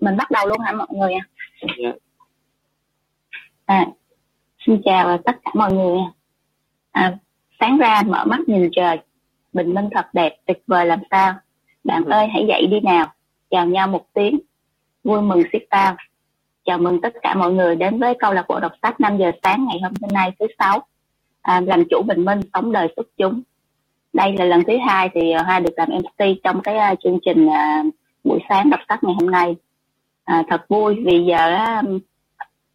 mình bắt đầu luôn hả mọi người ạ? Dạ. à, xin chào tất cả mọi người à, sáng ra mở mắt nhìn trời bình minh thật đẹp tuyệt vời làm sao? Bạn Ừ. ơi hãy dậy đi nào. Chào nhau một tiếng. Vui mừng xiết bao chào mừng tất cả mọi người đến với câu lạc bộ đọc sách 5 giờ sáng ngày hôm nay thứ sáu. À, làm chủ bình minh sống đời xuất chúng. Đây là lần thứ hai thì uh, hai được làm MC trong cái uh, chương trình uh, buổi sáng đọc sách ngày hôm nay à, thật vui vì giờ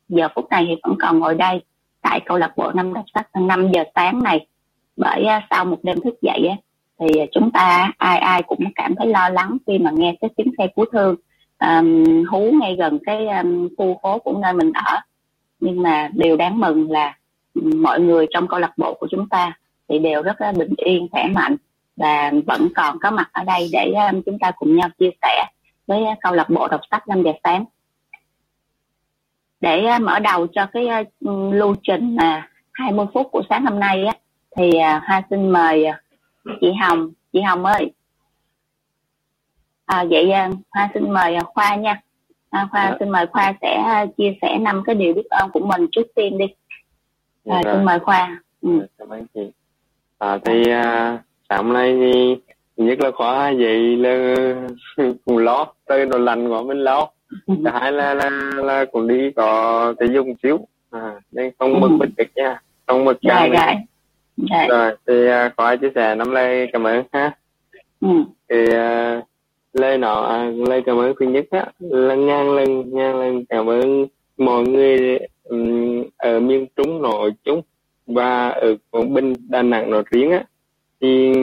giờ phút này thì vẫn còn ngồi đây tại câu lạc bộ năm đọc sách 5 giờ sáng này. Bởi à, sau một đêm thức dậy thì chúng ta ai ai cũng cảm thấy lo lắng khi mà nghe cái tiếng xe cứu thương. Um, hú ngay gần cái um, khu phố của nơi mình ở. Nhưng mà điều đáng mừng là mọi người trong câu lạc bộ của chúng ta thì đều rất là bình yên khỏe mạnh và vẫn còn có mặt ở đây để um, chúng ta cùng nhau chia sẻ với uh, câu lạc bộ đọc sách 5 giờ sáng để uh, mở đầu cho cái uh, lưu trình mà 20 phút của sáng hôm nay á thì Hoa xin mời chị Hồng. Chị Hồng ơi. À, vậy Hoa xin mời Khoa nha. À, Khoa Dạ. xin mời Khoa sẽ chia sẻ năm cái điều biết ơn của mình trước tiên đi. À, rồi. xin mời Khoa. Ừ. Dạ, cảm ơn chị. À, thì à, sáng hôm nay thì nhất là khóa dậy là cũng lo tới đồ lạnh của mình lo thứ hai là là là cũng đi có thể dùng xíu. À, nên không Ừ. bực được nha. Không rồi căng rồi. Thì à, có ai chia sẻ năm nay cảm ơn ha. Ừ. thì à, lời nó à, lời cảm ơn thứ nhất á. Là ngàn lần ngàn lần cảm ơn mọi người ừm, ở miền trung nói chung và ở Quảng Bình Đà Nẵng nói riêng á. Thì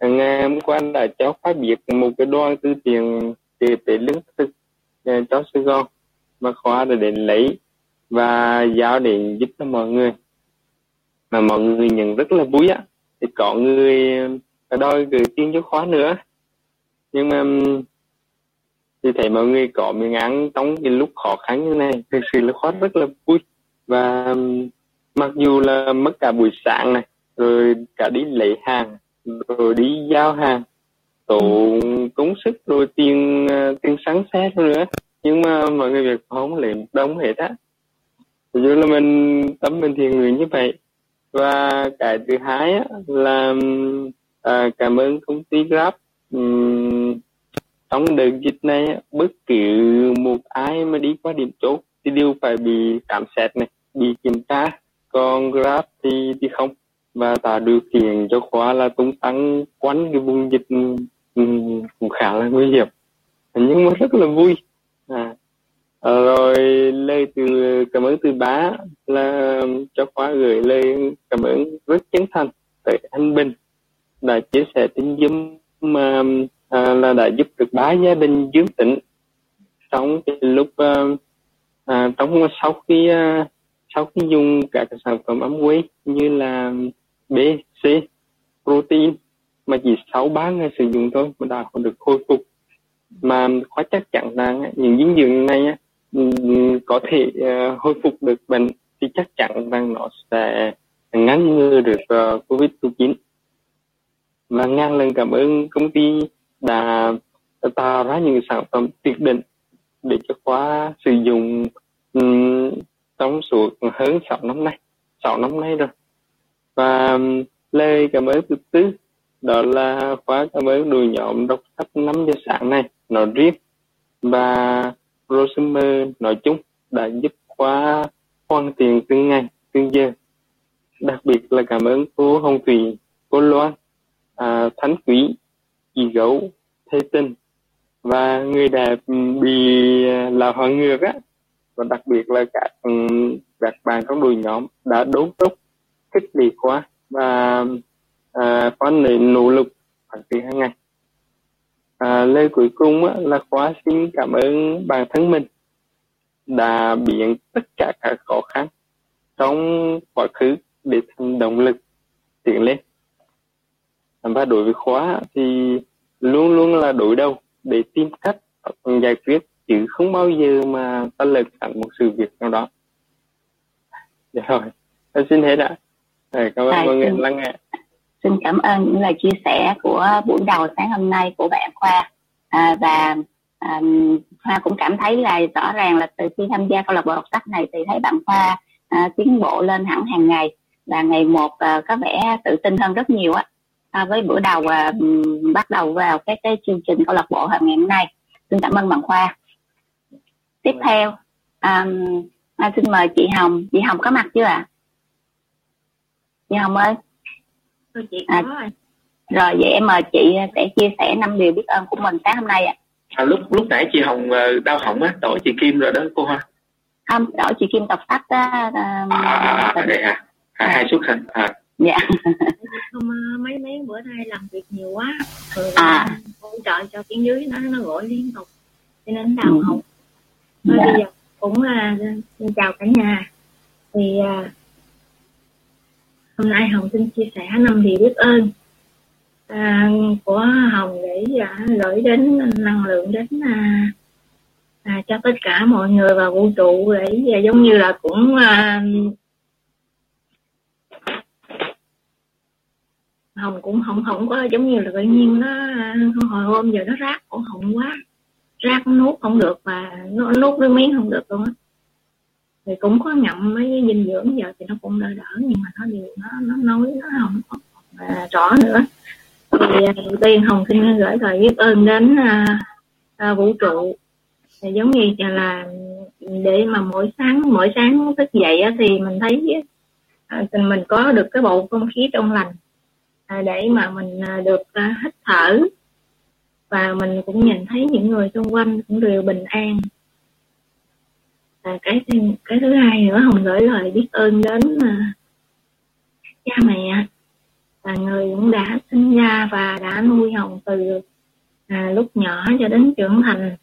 ngày hôm qua đã cho phát biệt một cái đoàn từ tiền về để lương thực ờ, cho Sài Gòn và khóa đã đến lấy và giao để giúp cho mọi người. Mà mọi người nhận rất là vui á. Thì có người đôi đòi gửi tiền cho khóa nữa. Nhưng mà thì thấy mọi người có miếng ăn trong cái lúc khó khăn như này, thực sự là khóa rất là vui. Và mặc dù là mất cả buổi sáng này, rồi cả đi lấy hàng rồi đi giao hàng tụ cúng sức rồi tiền ờ, tiền sáng xét nữa. Nhưng mà mọi người việc không liền đóng hết á. Ví dụ là mình tấm mình thiền nguyện như vậy. Và cái thứ hai á, là à, cảm ơn công ty Grab. Um, trong đợt dịch này bất cứ một ai mà đi qua điểm chốt thì đều phải bị cảm xét này bị kiểm tra. Còn Grab thì thì không và tạo điều kiện cho khóa là tung tăng quanh cái vùng dịch ừ, cũng khá là nguy hiểm. Nhưng mà rất là vui. À, ờ, rồi lời từ cảm ơn từ bá là cho khóa gửi lời cảm ơn rất chân thành tới anh Bình đã chia sẻ tin Zoom mà à, là đã giúp được ba gia đình dương tính. Trong cái lúc à, à, trong sau khi à, sau khi dùng các cái sản phẩm ấm quay như là B, C, protein. Mà chỉ sau 3 ngày sử dụng thôi mà đã còn được khôi phục. Mà khóa chắc chắn rằng những dinh dưỡng này có thể ờ, hồi phục được bệnh thì chắc chắn rằng nó sẽ ngăn ngừa được ờ, covid 19 và ngàn lần cảm ơn công ty đã tạo ra những sản phẩm tuyệt định để cho khóa sử dụng trong suốt hơn 6 năm nay. 6 năm nay rồi và um, lê cảm ơn thứ tư đó là khóa cảm ơn đội nhóm đọc sách 5 giờ sáng này. Nói riêng. Và Rosemer nói chung đã giúp khóa hoàn thiện từng ngày từng giờ. Đặc biệt là cảm ơn cô Hồng Thủy cô Loan à, Thánh Quý chị Gấu Thế tinh và người đẹp bị à, là hoàng ngược á. Và đặc biệt là các ừ, các bạn trong đội nhóm đã đốn đốc thích lệ khóa và à, khóa nỗ nỗ lực phát triển hàng ngày. À, lời cuối cùng á, là khóa xin cảm ơn bản thân mình đã biến tất cả các khó khăn trong quá khứ để thành động lực tiến lên. Và đối với khóa thì luôn luôn là đối đầu để tìm cách giải quyết chứ không bao giờ mà ta lật hẳn một sự việc nào đó. Dạ rồi em xin hết ạ. Rồi, cảm ơn Rồi, mọi người xin- lắng nghe xin cảm ơn những lời chia sẻ của buổi đầu sáng hôm nay của bạn Khoa. À, và à, Hoa cũng cảm thấy là rõ ràng là từ khi tham gia câu lạc bộ đọc sách này thì thấy bạn Hoa à, tiến bộ lên hẳn hàng ngày và ngày một à, có vẻ tự tin hơn rất nhiều á. À, với bữa đầu à, bắt đầu vào cái cái chương trình câu lạc bộ hôm ngày hôm nay. Xin cảm ơn bạn Khoa. Tiếp theo à, à, xin mời chị Hồng. Chị Hồng có mặt chưa ạ? à? Chị Hồng ơi chị à, rồi. rồi vậy em mời chị sẽ chia sẻ năm điều biết ơn của mình sáng hôm nay ạ à. à, lúc lúc nãy chị Hồng ờ, đau hỏng á đổi chị Kim rồi đó cô Hoa không đổi chị Kim đọc sách đó à, à, à, đây à, à, hai suất hả à dạ không mấy mấy bữa nay làm việc nhiều quá rồi à. hỗ trợ cho tiếng dưới nó nó gọi liên tục cho nên đau ừ. họng dạ. bây giờ cũng là xin chào cả nhà thì à, hôm nay hồng xin chia sẻ năm điều biết ơn à, của hồng để à, gửi đến năng lượng đến à, à, cho tất cả mọi người và vũ trụ để à, giống như là cũng à, hồng cũng không không có giống như là tự nhiên nó à, hồi hôm giờ nó rác cũng hồng quá rác nó nuốt không được và nó nuốt nước miếng không được luôn á thì cũng có ngậm mấy dinh dưỡng giờ thì nó cũng đỡ đỡ nhưng mà nó điều nó nó nói nó không có à, rõ nữa. Thì à, đầu tiên hồng xin gửi lời biết ơn đến à, à, vũ trụ. Thì giống như là để mà mỗi sáng mỗi sáng thức dậy á, thì mình thấy à, mình có được cái bầu không khí trong lành à, để mà mình à, được à, hít thở. Và mình cũng nhìn thấy những người xung quanh cũng đều bình an và cái cái thứ hai nữa hồng gửi lời biết ơn đến à, cha mẹ. Là người cũng đã sinh ra và đã nuôi hồng từ à, lúc nhỏ cho đến trưởng thành.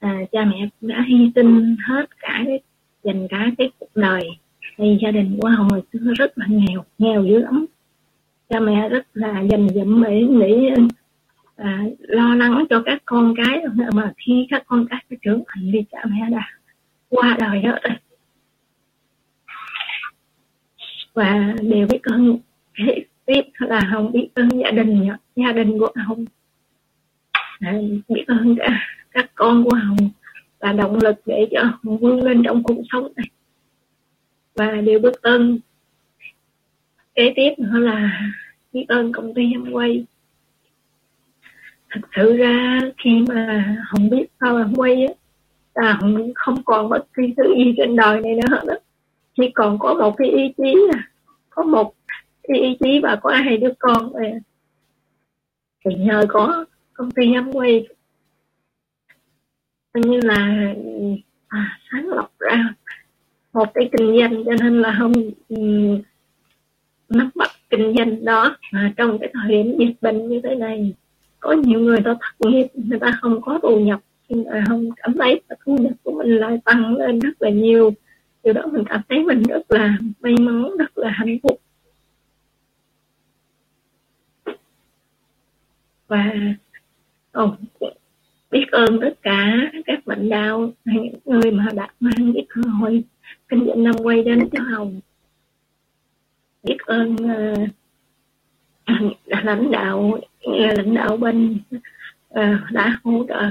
À, cha mẹ cũng đã hy sinh hết cả cái dành cả cái cuộc đời. Thì gia đình của hồng hồi xưa rất là nghèo nghèo dữ lắm. Cha mẹ rất là dành dụm để để à, lo lắng cho các con cái mà khi các con cái trưởng thành thì cha mẹ đã qua đời hết và đều biết ơn biết tiếp là không biết ơn gia đình gia đình của hồng à, biết ơn cả các con của hồng là động lực để cho hồng vươn lên trong cuộc sống này. Và điều biết ơn. Kế tiếp nữa là biết ơn công ty em quay. Thật sự ra khi mà không biết sao em quay á là không, không còn bất kỳ thứ gì trên đời này nữa hết chỉ còn có một cái ý chí có một cái ý chí và có hai đứa con thì nhờ có công ty em quay. Như là à, sáng lọc ra một cái kinh doanh cho nên là không um, nắm bắt kinh doanh đó. Mà trong cái thời điểm dịch bệnh như thế này có nhiều người ta thất nghiệp người ta không có thu nhập nhưng mà không cảm thấy thu nhập của mình lại tăng lên rất là nhiều. Điều đó mình cảm thấy mình rất là may mắn rất là hạnh phúc. Và oh, biết ơn tất cả các lãnh đạo những người mà đã mang cái cơ hội kinh doanh năm quay đến cho hồng. Biết ơn uh, lãnh đạo lãnh đạo bên uh, đã hỗ trợ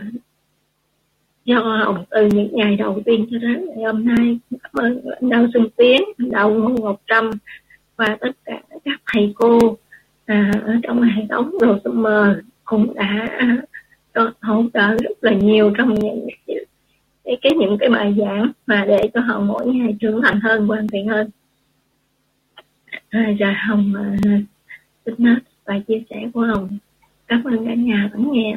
do hồng từ những ngày đầu tiên cho đến ngày hôm nay. Cảm ơn lãnh đạo xuân tiến lãnh đạo ngọc trâm và tất cả các thầy cô à, ở trong hệ thống đồ mờ cũng đã à, hỗ trợ rất là nhiều trong những cái, cái những cái bài giảng mà để cho họ mỗi ngày trưởng thành hơn hoàn thiện hơn. À, dạ hồng à, xin hết và chia sẻ của hồng. Cảm ơn cả nhà lắng nghe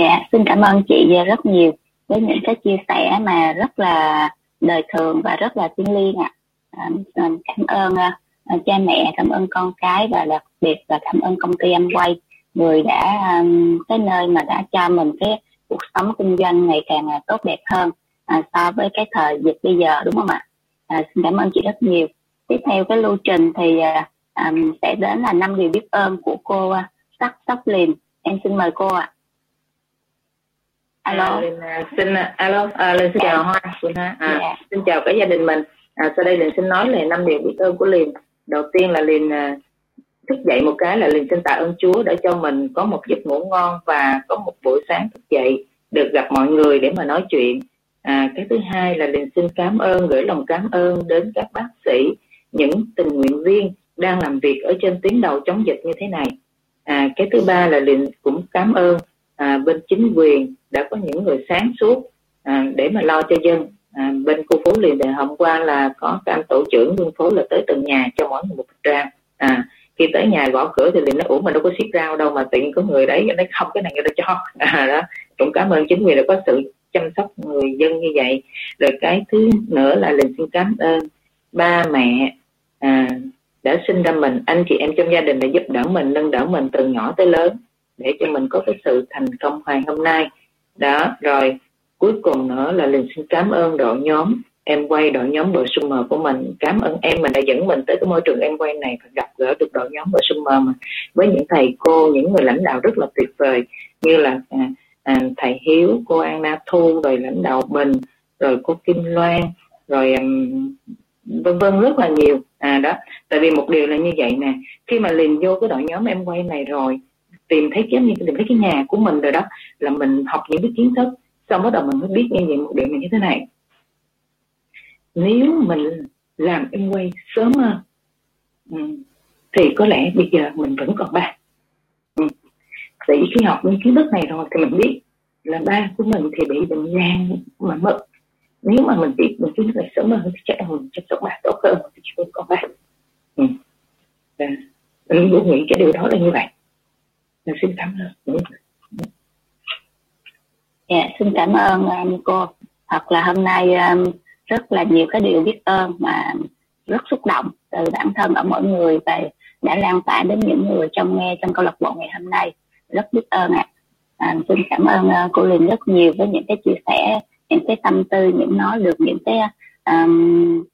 dạ xin cảm ơn chị rất nhiều với những cái chia sẻ mà rất là đời thường và rất là thiêng liêng ạ à. cảm ơn à, à, cha mẹ cảm ơn con cái và đặc biệt là cảm ơn công ty em quay người đã à, cái nơi mà đã cho mình cái cuộc sống kinh doanh ngày càng tốt đẹp hơn à, so với cái thời dịch bây giờ đúng không ạ à, xin cảm ơn chị rất nhiều tiếp theo cái lưu trình thì à, sẽ đến là năm điều biết ơn của cô sắc sóc liền em xin mời cô ạ à alo. À, Linh, à, xin à, alo à, Linh xin chào hoa Quỳnh ha à. Dạ. xin chào cả gia đình mình. À, sau đây Linh xin nói là năm điều biết ơn của Liền đầu tiên là Liền à, thức dậy một cái là liền xin tạ ơn Chúa đã cho mình có một giấc ngủ ngon và có một buổi sáng thức dậy được gặp mọi người để mà nói chuyện. À, cái thứ hai là liền xin cảm ơn gửi lòng cảm ơn đến các bác sĩ những tình nguyện viên đang làm việc ở trên tuyến đầu chống dịch như thế này. À, cái thứ ba là liền cũng cảm ơn à, bên chính quyền đã có những người sáng suốt à, để mà lo cho dân. À, bên khu phố liền thì hôm qua là có các anh tổ trưởng quân phố là tới từng nhà cho mỗi người một trang à, khi tới nhà gõ cửa thì liền nói ủa mà đâu có xiết rau đâu mà tiện có người đấy nó không cái này người ta cho. À, đó. Cũng cảm ơn chính quyền đã có sự chăm sóc người dân như vậy. Rồi cái thứ nữa là liền xin cảm ơn ba mẹ à, đã sinh ra mình. Anh chị em trong gia đình đã giúp đỡ mình nâng đỡ mình từ nhỏ tới lớn để cho mình có cái sự thành công ngày hôm nay đó rồi cuối cùng nữa là liền xin cảm ơn đội nhóm em quay đội nhóm bờ summer của mình. Cảm ơn em mình đã dẫn mình tới cái môi trường em quay này và gặp gỡ được đội nhóm bờ summer mà với những thầy cô những người lãnh đạo rất là tuyệt vời như là à, à, thầy hiếu cô Anna thu rồi lãnh đạo bình rồi cô kim loan rồi um, vân vân rất là nhiều. À đó tại vì một điều là như vậy nè khi mà liền vô cái đội nhóm em quay này rồi tìm thấy kiếm như tìm thấy cái nhà của mình rồi đó, là mình học những cái kiến thức xong bắt đầu mình mới biết như vậy một điểm này như thế này. Nếu mình làm em quay sớm hơn ừ, thì có lẽ bây giờ mình vẫn còn ba. Ừ. Tại vì khi học những kiến thức này rồi thì mình biết là ba của mình thì bị bệnh gan mà mất. Nếu mà mình biết mình kiến thức này sớm hơn thì chắc là mình chăm sóc ba tốt hơn, thì chỉ còn ba. Ừ. mình cũng nghĩ cái điều đó là như vậy mình xin cảm ơn. Dạ. dạ. Xin cảm ơn um, cô. Thật là hôm nay um, rất là nhiều cái điều biết ơn mà rất xúc động từ bản thân ở mỗi người và đã lan tỏa đến những người trong nghe trong câu lạc bộ ngày hôm nay. Rất biết ơn ạ. À. à, xin cảm ơn uh, cô Linh rất nhiều với những cái chia sẻ những cái tâm tư những nói được những cái um,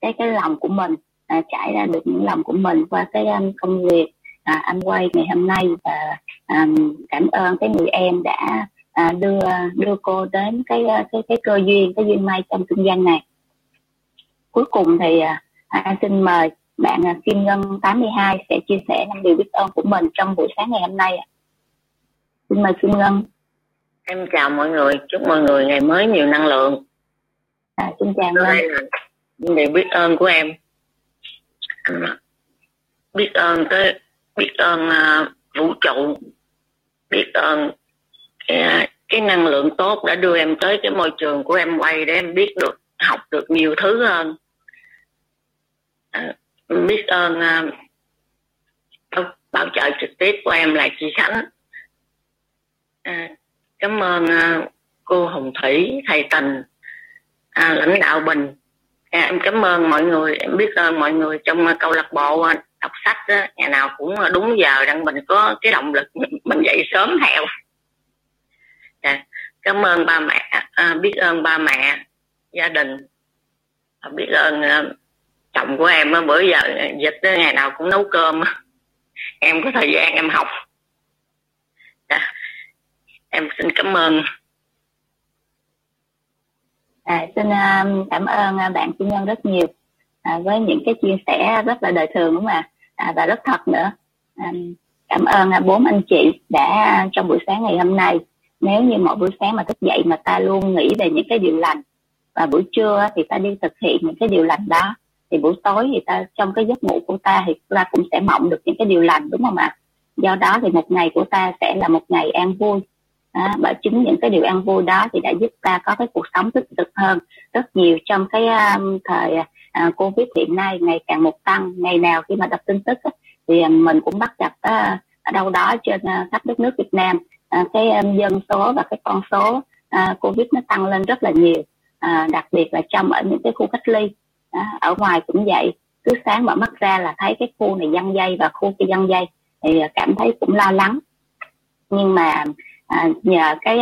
cái cái lòng của mình à, trải ra được những lòng của mình qua cái um, công việc à, anh quay ngày hôm nay và um, cảm ơn cái người em đã à, đưa đưa cô đến cái cái cái cơ duyên cái duyên may trong kinh doanh này. Cuối cùng thì à, à xin mời bạn à, Kim Ngân 82 sẽ chia sẻ năm điều biết ơn của mình trong buổi sáng ngày hôm nay xin mời Kim Ngân. Em chào mọi người chúc mọi người ngày mới nhiều năng lượng. À, xin chào Ngân. điều biết ơn của em. Biết ơn tới biết ơn uh, vũ trụ biết ơn cái, cái năng lượng tốt đã đưa em tới cái môi trường của em quay để em biết được học được nhiều thứ hơn. À, biết ơn uh, bảo trợ trực tiếp của em là chị Khánh. À, cảm ơn uh, cô Hồng Thủy thầy Tình à, lãnh đạo Bình. À, em cảm ơn mọi người em biết ơn mọi người trong uh, câu lạc bộ uh, đọc sách đó, ngày nào cũng đúng giờ rằng mình có cái động lực mình dậy sớm theo. À, cảm ơn ba mẹ à, à, biết ơn ba mẹ gia đình. À, biết ơn à, chồng của em bữa giờ dịch ngày nào cũng nấu cơm em có thời gian em học. À, em xin cảm ơn. À, xin ờ, cảm ơn ờ, bạn Kim Nhân rất nhiều à, với những cái chia sẻ rất là đời thường đúng không ạ? à, À, và rất thật nữa. À, cảm ơn à, bốn anh chị đã trong buổi sáng ngày hôm nay. Nếu như mỗi buổi sáng mà thức dậy mà ta luôn nghĩ về những cái điều lành và buổi trưa thì ta đi thực hiện những cái điều lành đó thì buổi tối thì ta trong cái giấc ngủ của ta thì ta cũng sẽ mộng được những cái điều lành đúng không ạ? Do đó thì một ngày của ta sẽ là một ngày an vui. À, bởi chính những cái điều an vui đó thì đã giúp ta có cái cuộc sống tích cực hơn rất nhiều trong cái um, thời à, À, covid hiện nay ngày càng một tăng. Ngày nào khi mà đọc tin tức thì à, mình cũng bắt gặp à, ở đâu đó trên khắp đất nước Việt Nam cái dân số và cái con số covid nó tăng lên rất là nhiều. Đặc biệt là trong ở những cái khu cách ly. Ở ngoài cũng vậy. Cứ sáng mở mắt ra là thấy cái khu này dân dây và khu kia dân dây thì cảm thấy cũng lo lắng. Nhưng mà à, nhờ cái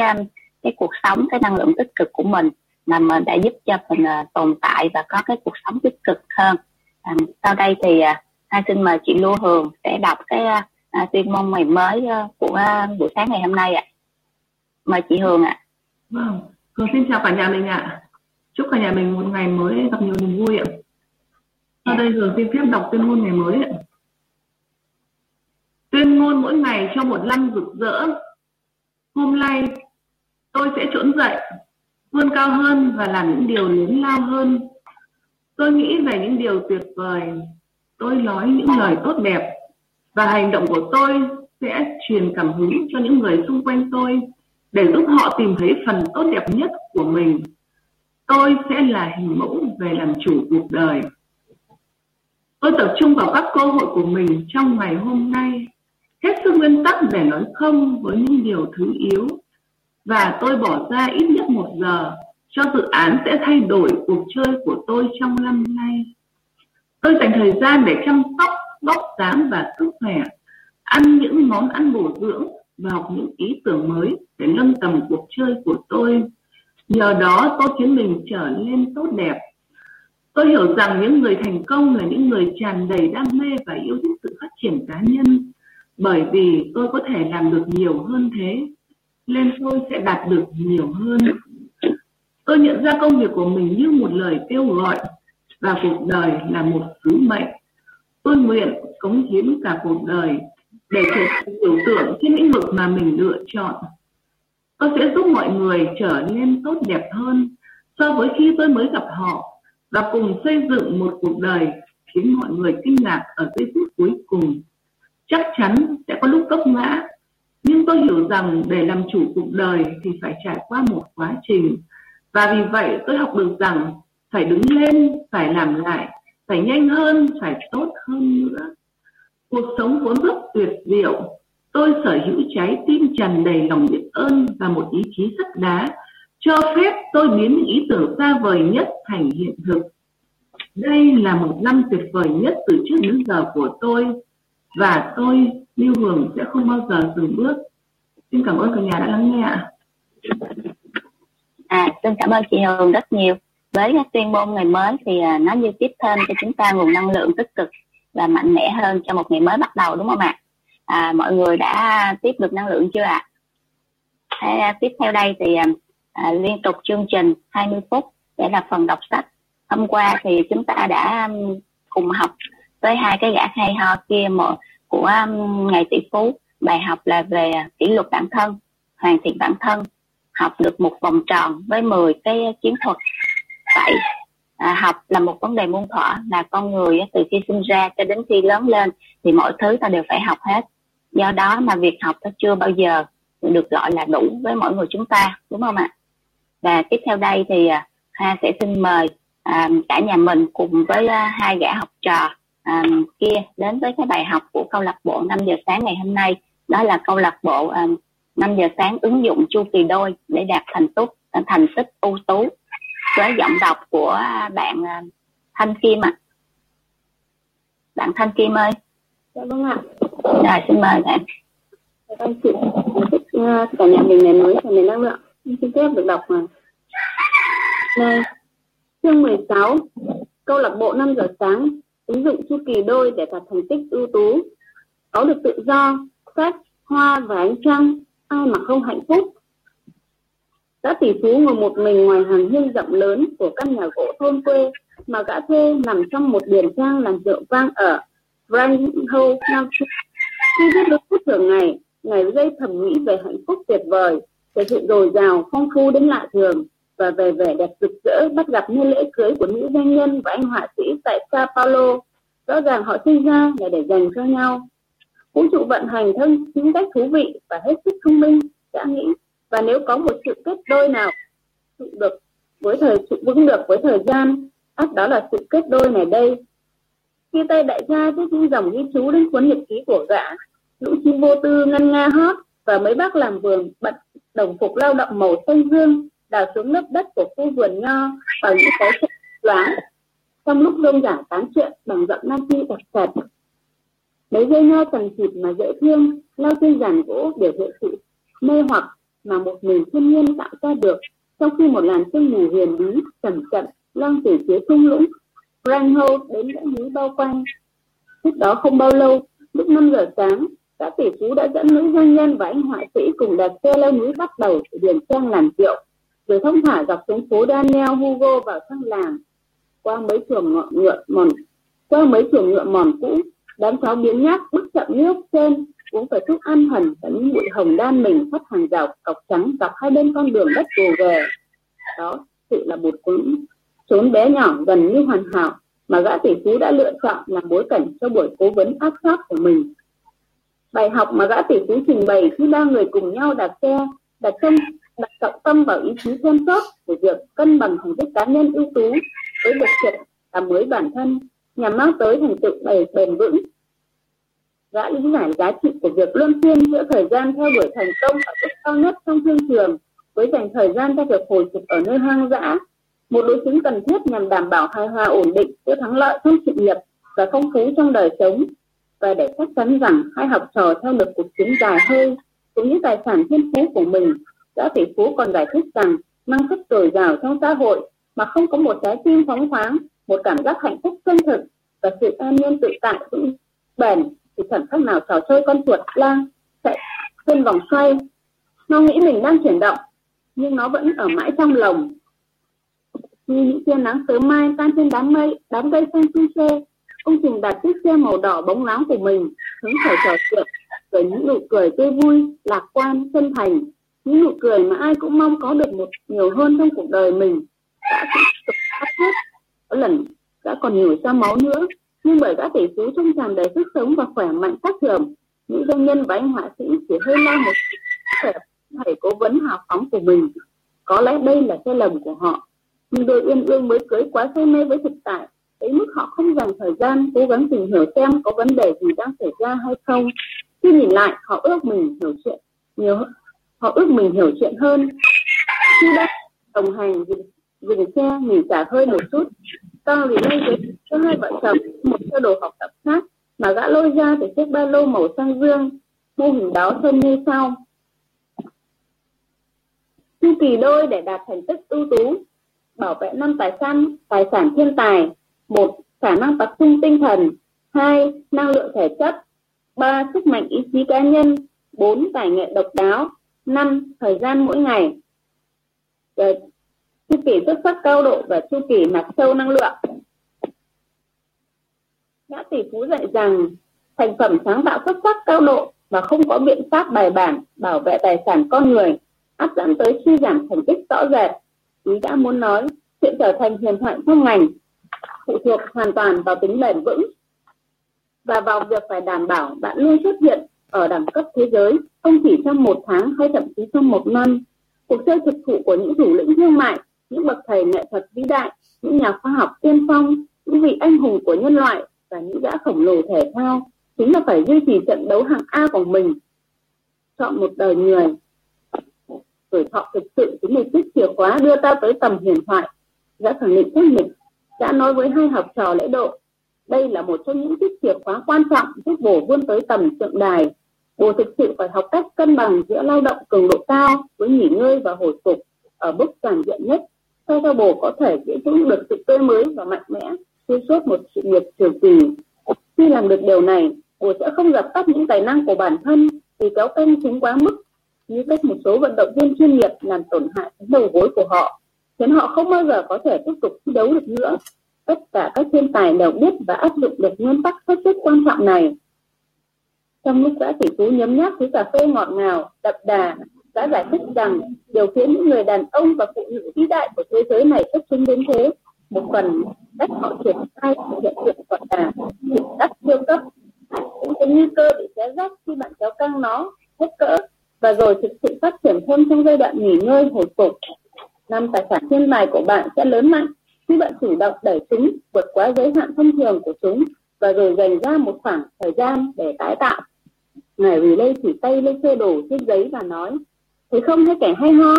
cái cuộc sống cái năng lượng tích cực của mình mà mình đã giúp cho mình uh, tồn tại và có cái cuộc sống tích cực hơn à, sau đây thì uh, hai xin mời chị Lưu Hường sẽ đọc cái uh, tuyên môn ngày mới uh, của uh, buổi sáng ngày hôm nay ạ à. mời chị Hường ạ à. vâng Hường xin chào cả nhà mình ạ à. chúc cả nhà mình một ngày mới gặp nhiều niềm vui ạ sau đây Hường xin phép đọc tuyên ngôn ngày mới ạ tuyên ngôn mỗi ngày cho một năm rực rỡ Hôm nay tôi sẽ trỗi dậy vươn cao hơn và làm những điều lớn lao hơn. Tôi nghĩ về những điều tuyệt vời. Tôi nói những lời tốt đẹp và hành động của tôi sẽ truyền cảm hứng cho những người xung quanh tôi để giúp họ tìm thấy phần tốt đẹp nhất của mình. Tôi sẽ là hình mẫu về làm chủ cuộc đời. Tôi tập trung vào các cơ hội của mình trong ngày hôm nay. Hết sức nguyên tắc để nói không với những điều thứ yếu và tôi bỏ ra ít nhất một giờ cho dự án sẽ thay đổi cuộc chơi của tôi trong năm nay. Tôi dành thời gian để chăm sóc, bóc dáng và sức khỏe, ăn những món ăn bổ dưỡng và học những ý tưởng mới để nâng tầm cuộc chơi của tôi. Nhờ đó, tôi khiến mình trở nên tốt đẹp. Tôi hiểu rằng những người thành công là những người tràn đầy đam mê và yêu thích sự phát triển cá nhân. Bởi vì tôi có thể làm được nhiều hơn thế nên tôi sẽ đạt được nhiều hơn. Tôi nhận ra công việc của mình như một lời kêu gọi và cuộc đời là một sứ mệnh. Tôi nguyện cống hiến cả cuộc đời để trở thành biểu tượng trên lĩnh vực mà mình lựa chọn. Tôi sẽ giúp mọi người trở nên tốt đẹp hơn so với khi tôi mới gặp họ và cùng xây dựng một cuộc đời khiến mọi người kinh ngạc ở giây phút cuối cùng. Chắc chắn sẽ có lúc vấp ngã nhưng tôi hiểu rằng để làm chủ cuộc đời thì phải trải qua một quá trình. Và vì vậy tôi học được rằng phải đứng lên, phải làm lại, phải nhanh hơn, phải tốt hơn nữa. Cuộc sống vốn rất tuyệt diệu. Tôi sở hữu trái tim tràn đầy lòng biết ơn và một ý chí sắt đá, cho phép tôi biến những ý tưởng xa vời nhất thành hiện thực. Đây là một năm tuyệt vời nhất từ trước đến giờ của tôi và tôi lưu hưởng sẽ không bao giờ dừng bước. Xin cảm ơn cả nhà đã lắng nghe ạ. À xin cảm ơn chị Hường rất nhiều. Với tuyên môn ngày mới thì à, nó như tiếp thêm cho chúng ta nguồn năng lượng tích cực và mạnh mẽ hơn cho một ngày mới bắt đầu đúng không ạ? À, mọi người đã tiếp được năng lượng chưa ạ? À? à, tiếp theo đây thì à, à liên tục chương trình 20 phút để là phần đọc sách. Hôm qua thì chúng ta đã cùng học với hai cái gã hay ho kia một của um, ngày tỷ phú. Bài học là về kỷ luật bản thân hoàn thiện bản thân học được một vòng tròn với 10 cái chiến thuật. Vậy à, học là một vấn đề muôn thuở là con người từ khi sinh ra cho đến khi lớn lên thì mọi thứ ta đều phải học hết. Do đó mà việc học nó chưa bao giờ được gọi là đủ với mỗi người chúng ta đúng không ạ? Và tiếp theo đây thì à, hoa ha sẽ xin mời à, cả nhà mình cùng với à, hai gã học trò à, kia đến với cái bài học của câu lạc bộ 5 giờ sáng ngày hôm nay đó là câu lạc bộ à, 5 giờ sáng ứng dụng chu kỳ đôi để đạt thành tích thành tích ưu tú với giọng đọc của bạn à, Thanh Kim ạ. À. Bạn Thanh Kim ơi. Dạ vâng ạ. Rồi xin mời bạn. Dạ vâng chị, thích à, cả nhà mình ngày mới và năng lượng. Xin phép được đọc mà. Này, chương 16, câu lạc bộ 5 giờ sáng, ứng dụng chu kỳ đôi để đạt thành tích ưu tú. Có được tự do, sách, hoa và ánh trăng, ai mà không hạnh phúc Gã tỷ phú ngồi một mình ngoài hàng hiên rộng lớn của căn nhà gỗ thôn quê mà gã thuê nằm trong một điển trang làm rượu vang ở Brandhoe, Nam Phi. Khi biết được phút thường ngày, ngày gây thầm nghĩ về hạnh phúc tuyệt vời, về sự dồi dào, phong phú đến lạ thường và về vẻ đẹp rực rỡ bắt gặp như lễ cưới của nữ doanh nhân và anh họa sĩ tại Sao Paulo. Rõ ràng họ sinh ra là để dành cho nhau. Vũ trụ vận hành theo những cách thú vị và hết sức thông minh, đã nghĩ và nếu có một sự kết đôi nào trụ được với thời trụ vững được với thời gian ắt đó là sự kết đôi này đây khi tay đại gia viết những dòng ghi chú đến cuốn nhật ký của gã lũ chim vô tư ngân nga hót và mấy bác làm vườn bận đồng phục lao động màu xanh dương đào xuống lớp đất của khu vườn nho bằng những cái chất loáng trong lúc rông giảng tán chuyện bằng giọng nam phi đặc sệt mấy dây nho tầng thịt mà dễ thương lao trên giàn gỗ biểu hiện sự mê hoặc mà một mình thiên nhiên tạo ra được. Trong khi một làn sương mù huyền bí, chậm chậm, loang từ phía thung lũng Rangho đến dãy núi bao quanh. Trước đó không bao lâu, lúc 5 giờ sáng, các tỷ phú đã dẫn nữ doanh nhân và anh họa sĩ cùng đặt xe leo núi bắt đầu từ điền trang làm rượu rồi thông thả dọc xuống phố Daniel Hugo vào trong làng. Qua mấy chuồng ngựa, ngựa mòn qua mấy chuồng ngựa mòn cũ đám cháu biến nhát bước chậm nước trên uống phải thuốc ăn hẳn và những bụi hồng đan mình phát hàng rào cọc trắng dọc hai bên con đường đất gồ ghề. Đó sự là một cuốn trốn bé nhỏ gần như hoàn hảo mà gã tỷ phú đã lựa chọn làm bối cảnh cho buổi cố vấn áp sát của mình. Bài học mà gã tỷ phú trình bày khi ba người cùng nhau đặt xe đặt tâm đặt trọng tâm vào ý chí xem chốt của việc cân bằng thành tích cá nhân ưu tú với việc chuyện làm mới bản thân, nhằm mang tới thành tựu bền bền vững. Đã lý giải giá trị của việc luân phiên giữa thời gian theo đuổi thành công ở mức cao nhất trong thương trường với dành thời gian cho việc hồi phục ở nơi hoang dã, một đối chứng cần thiết nhằm đảm bảo hài hòa ổn định giữa thắng lợi trong sự nghiệp và phong phú trong đời sống, và để chắc chắn rằng hai học trò theo được cuộc chiến dài hơi cũng như tài sản thiên phú của mình gã tỷ phú còn giải thích rằng, năng suất dồi dào trong xã hội mà không có một trái tim phóng khoáng, một cảm giác hạnh phúc chân thực và sự an nhiên tự tại vững bền thì chẳng khác nào trò chơi con chuột lang chạy trên vòng xoay. Nó nghĩ mình đang chuyển động, nhưng nó vẫn ở mãi trong lồng như những tia nắng sớm mai tan trên đám mây, đám cây xanh xung xê ông trình đặt chiếc xe màu đỏ bóng láng của mình hứng khởi trò chuyện với những nụ cười tươi vui, lạc quan, chân thành những nụ cười mà ai cũng mong có được một nhiều hơn trong cuộc đời mình đã tục hết có lần đã còn nhủi ra máu nữa, nhưng bởi các tỷ phú trong tràn đầy sức sống và khỏe mạnh khác thường, những doanh nhân và anh họa sĩ chỉ hơi lo một chút thầy cố vấn hào phóng của mình. Có lẽ đây là sai lầm của họ, nhưng đôi uyên ương mới cưới quá say mê với thực tại, tới mức họ không dành thời gian cố gắng tìm hiểu xem có vấn đề gì đang xảy ra hay không. Khi nhìn lại, họ ước mình hiểu chuyện nhiều họ ước mình hiểu chuyện hơn. Khi đang đồng hành dừng, dừng xe mình xả hơi một chút. To vì đây với cho hai vợ chồng một sơ đồ học tập khác mà gã lôi ra từ chiếc ba lô màu xanh dương mô hình đó trông như sau. Chu kỳ đôi để đạt thành tích ưu tú bảo vệ năm tài sản tài sản thiên tài. Một khả năng tập trung tinh thần. Hai năng lượng thể chất. Ba sức mạnh ý chí cá nhân. Bốn tài nghệ độc đáo năm thời gian mỗi ngày. Rồi, chu kỳ xuất sắc cao độ và chu kỳ mặt sâu năng lượng. Gã tỷ phú dạy rằng thành phẩm sáng tạo xuất sắc cao độ và không có biện pháp bài bản bảo vệ tài sản con người áp dẫn tới suy giảm thành tích rõ rệt. Ý đã muốn nói chuyện trở thành huyền thoại trong ngành phụ thuộc hoàn toàn vào tính bền vững và vào việc phải đảm bảo bạn luôn xuất hiện ở đẳng cấp thế giới, không chỉ trong một tháng hay thậm chí trong một năm. Cuộc chơi thực thụ của những thủ lĩnh thương mại, những bậc thầy nghệ thuật vĩ đại, những nhà khoa học tiên phong, những vị anh hùng của nhân loại và những gã khổng lồ thể thao chính là phải duy trì trận đấu hạng A của mình. Chọn một đời người. Tuổi thọ thực sự chính là chiếc chìa khóa đưa ta tới tầm huyền thoại. Đã khẳng định thuyết mình đã nói với hai học trò lễ độ. Đây là một trong những chiếc chìa khóa quan trọng giúp bổ vươn tới tầm tượng đài bồ thực sự phải học cách cân bằng giữa lao động cường độ cao với nghỉ ngơi và hồi phục ở mức toàn diện nhất. Sao cho bồ có thể giữ vững được sự tươi mới và mạnh mẽ, xuyên suốt một sự nghiệp trường kỳ? Khi làm được điều này bồ sẽ không dập tắt những tài năng của bản thân vì kéo căng chúng quá mức, như cách một số vận động viên chuyên nghiệp làm tổn hại đến đầu gối của họ, khiến họ không bao giờ có thể tiếp tục thi đấu được nữa. Tất cả các thiên tài đều biết và áp dụng được nguyên tắc hết sức quan trọng này trong lúc gã tỷ phú nhấm nháp thứ cà phê ngọt ngào, đậm đà đã giải thích rằng điều khiến những người đàn ông và phụ nữ vĩ đại của thế giới này xuất chúng đến thế, một phần cách họ triển khai hiện tượng gọi là hiện đắc siêu cấp. Cũng có nguy cơ bị xé rách khi bạn kéo căng nó, hết cỡ, và rồi thực sự phát triển thêm trong giai đoạn nghỉ ngơi, hồi phục. Năm tài sản thiên tài của bạn sẽ lớn mạnh khi bạn chủ động đẩy chúng vượt quá giới hạn thông thường của chúng và rồi dành ra một khoảng thời gian để tái tạo ngài vì lê chỉ tay lên sơ đồ, chiếc giấy và nói thấy không hay kẻ hay ho?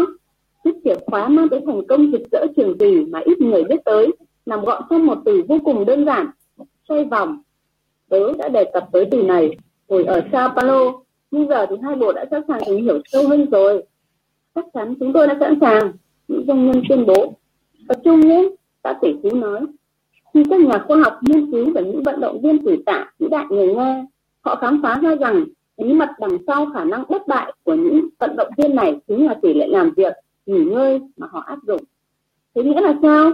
Chiếc chìa khóa mang tới thành công rực rỡ trường kỳ mà ít người biết tới, nằm gọn trong một từ vô cùng đơn giản. Xoay vòng. Tớ đã đề cập tới từ này hồi ở sao paulo. Nhưng giờ thì hai bộ đã sẵn sàng tìm hiểu sâu hơn rồi. Chắc chắn chúng tôi đã sẵn sàng, những doanh nhân tuyên bố. Tập trung nhé các tỷ phú nói. Khi các nhà khoa học nghiên cứu về những vận động viên tử tạ vĩ đại người nghe họ khám phá ra rằng bí mật đằng sau khả năng bất bại của những vận động viên này chính là tỷ lệ làm việc, nghỉ ngơi mà họ áp dụng. Thế nghĩa là sao?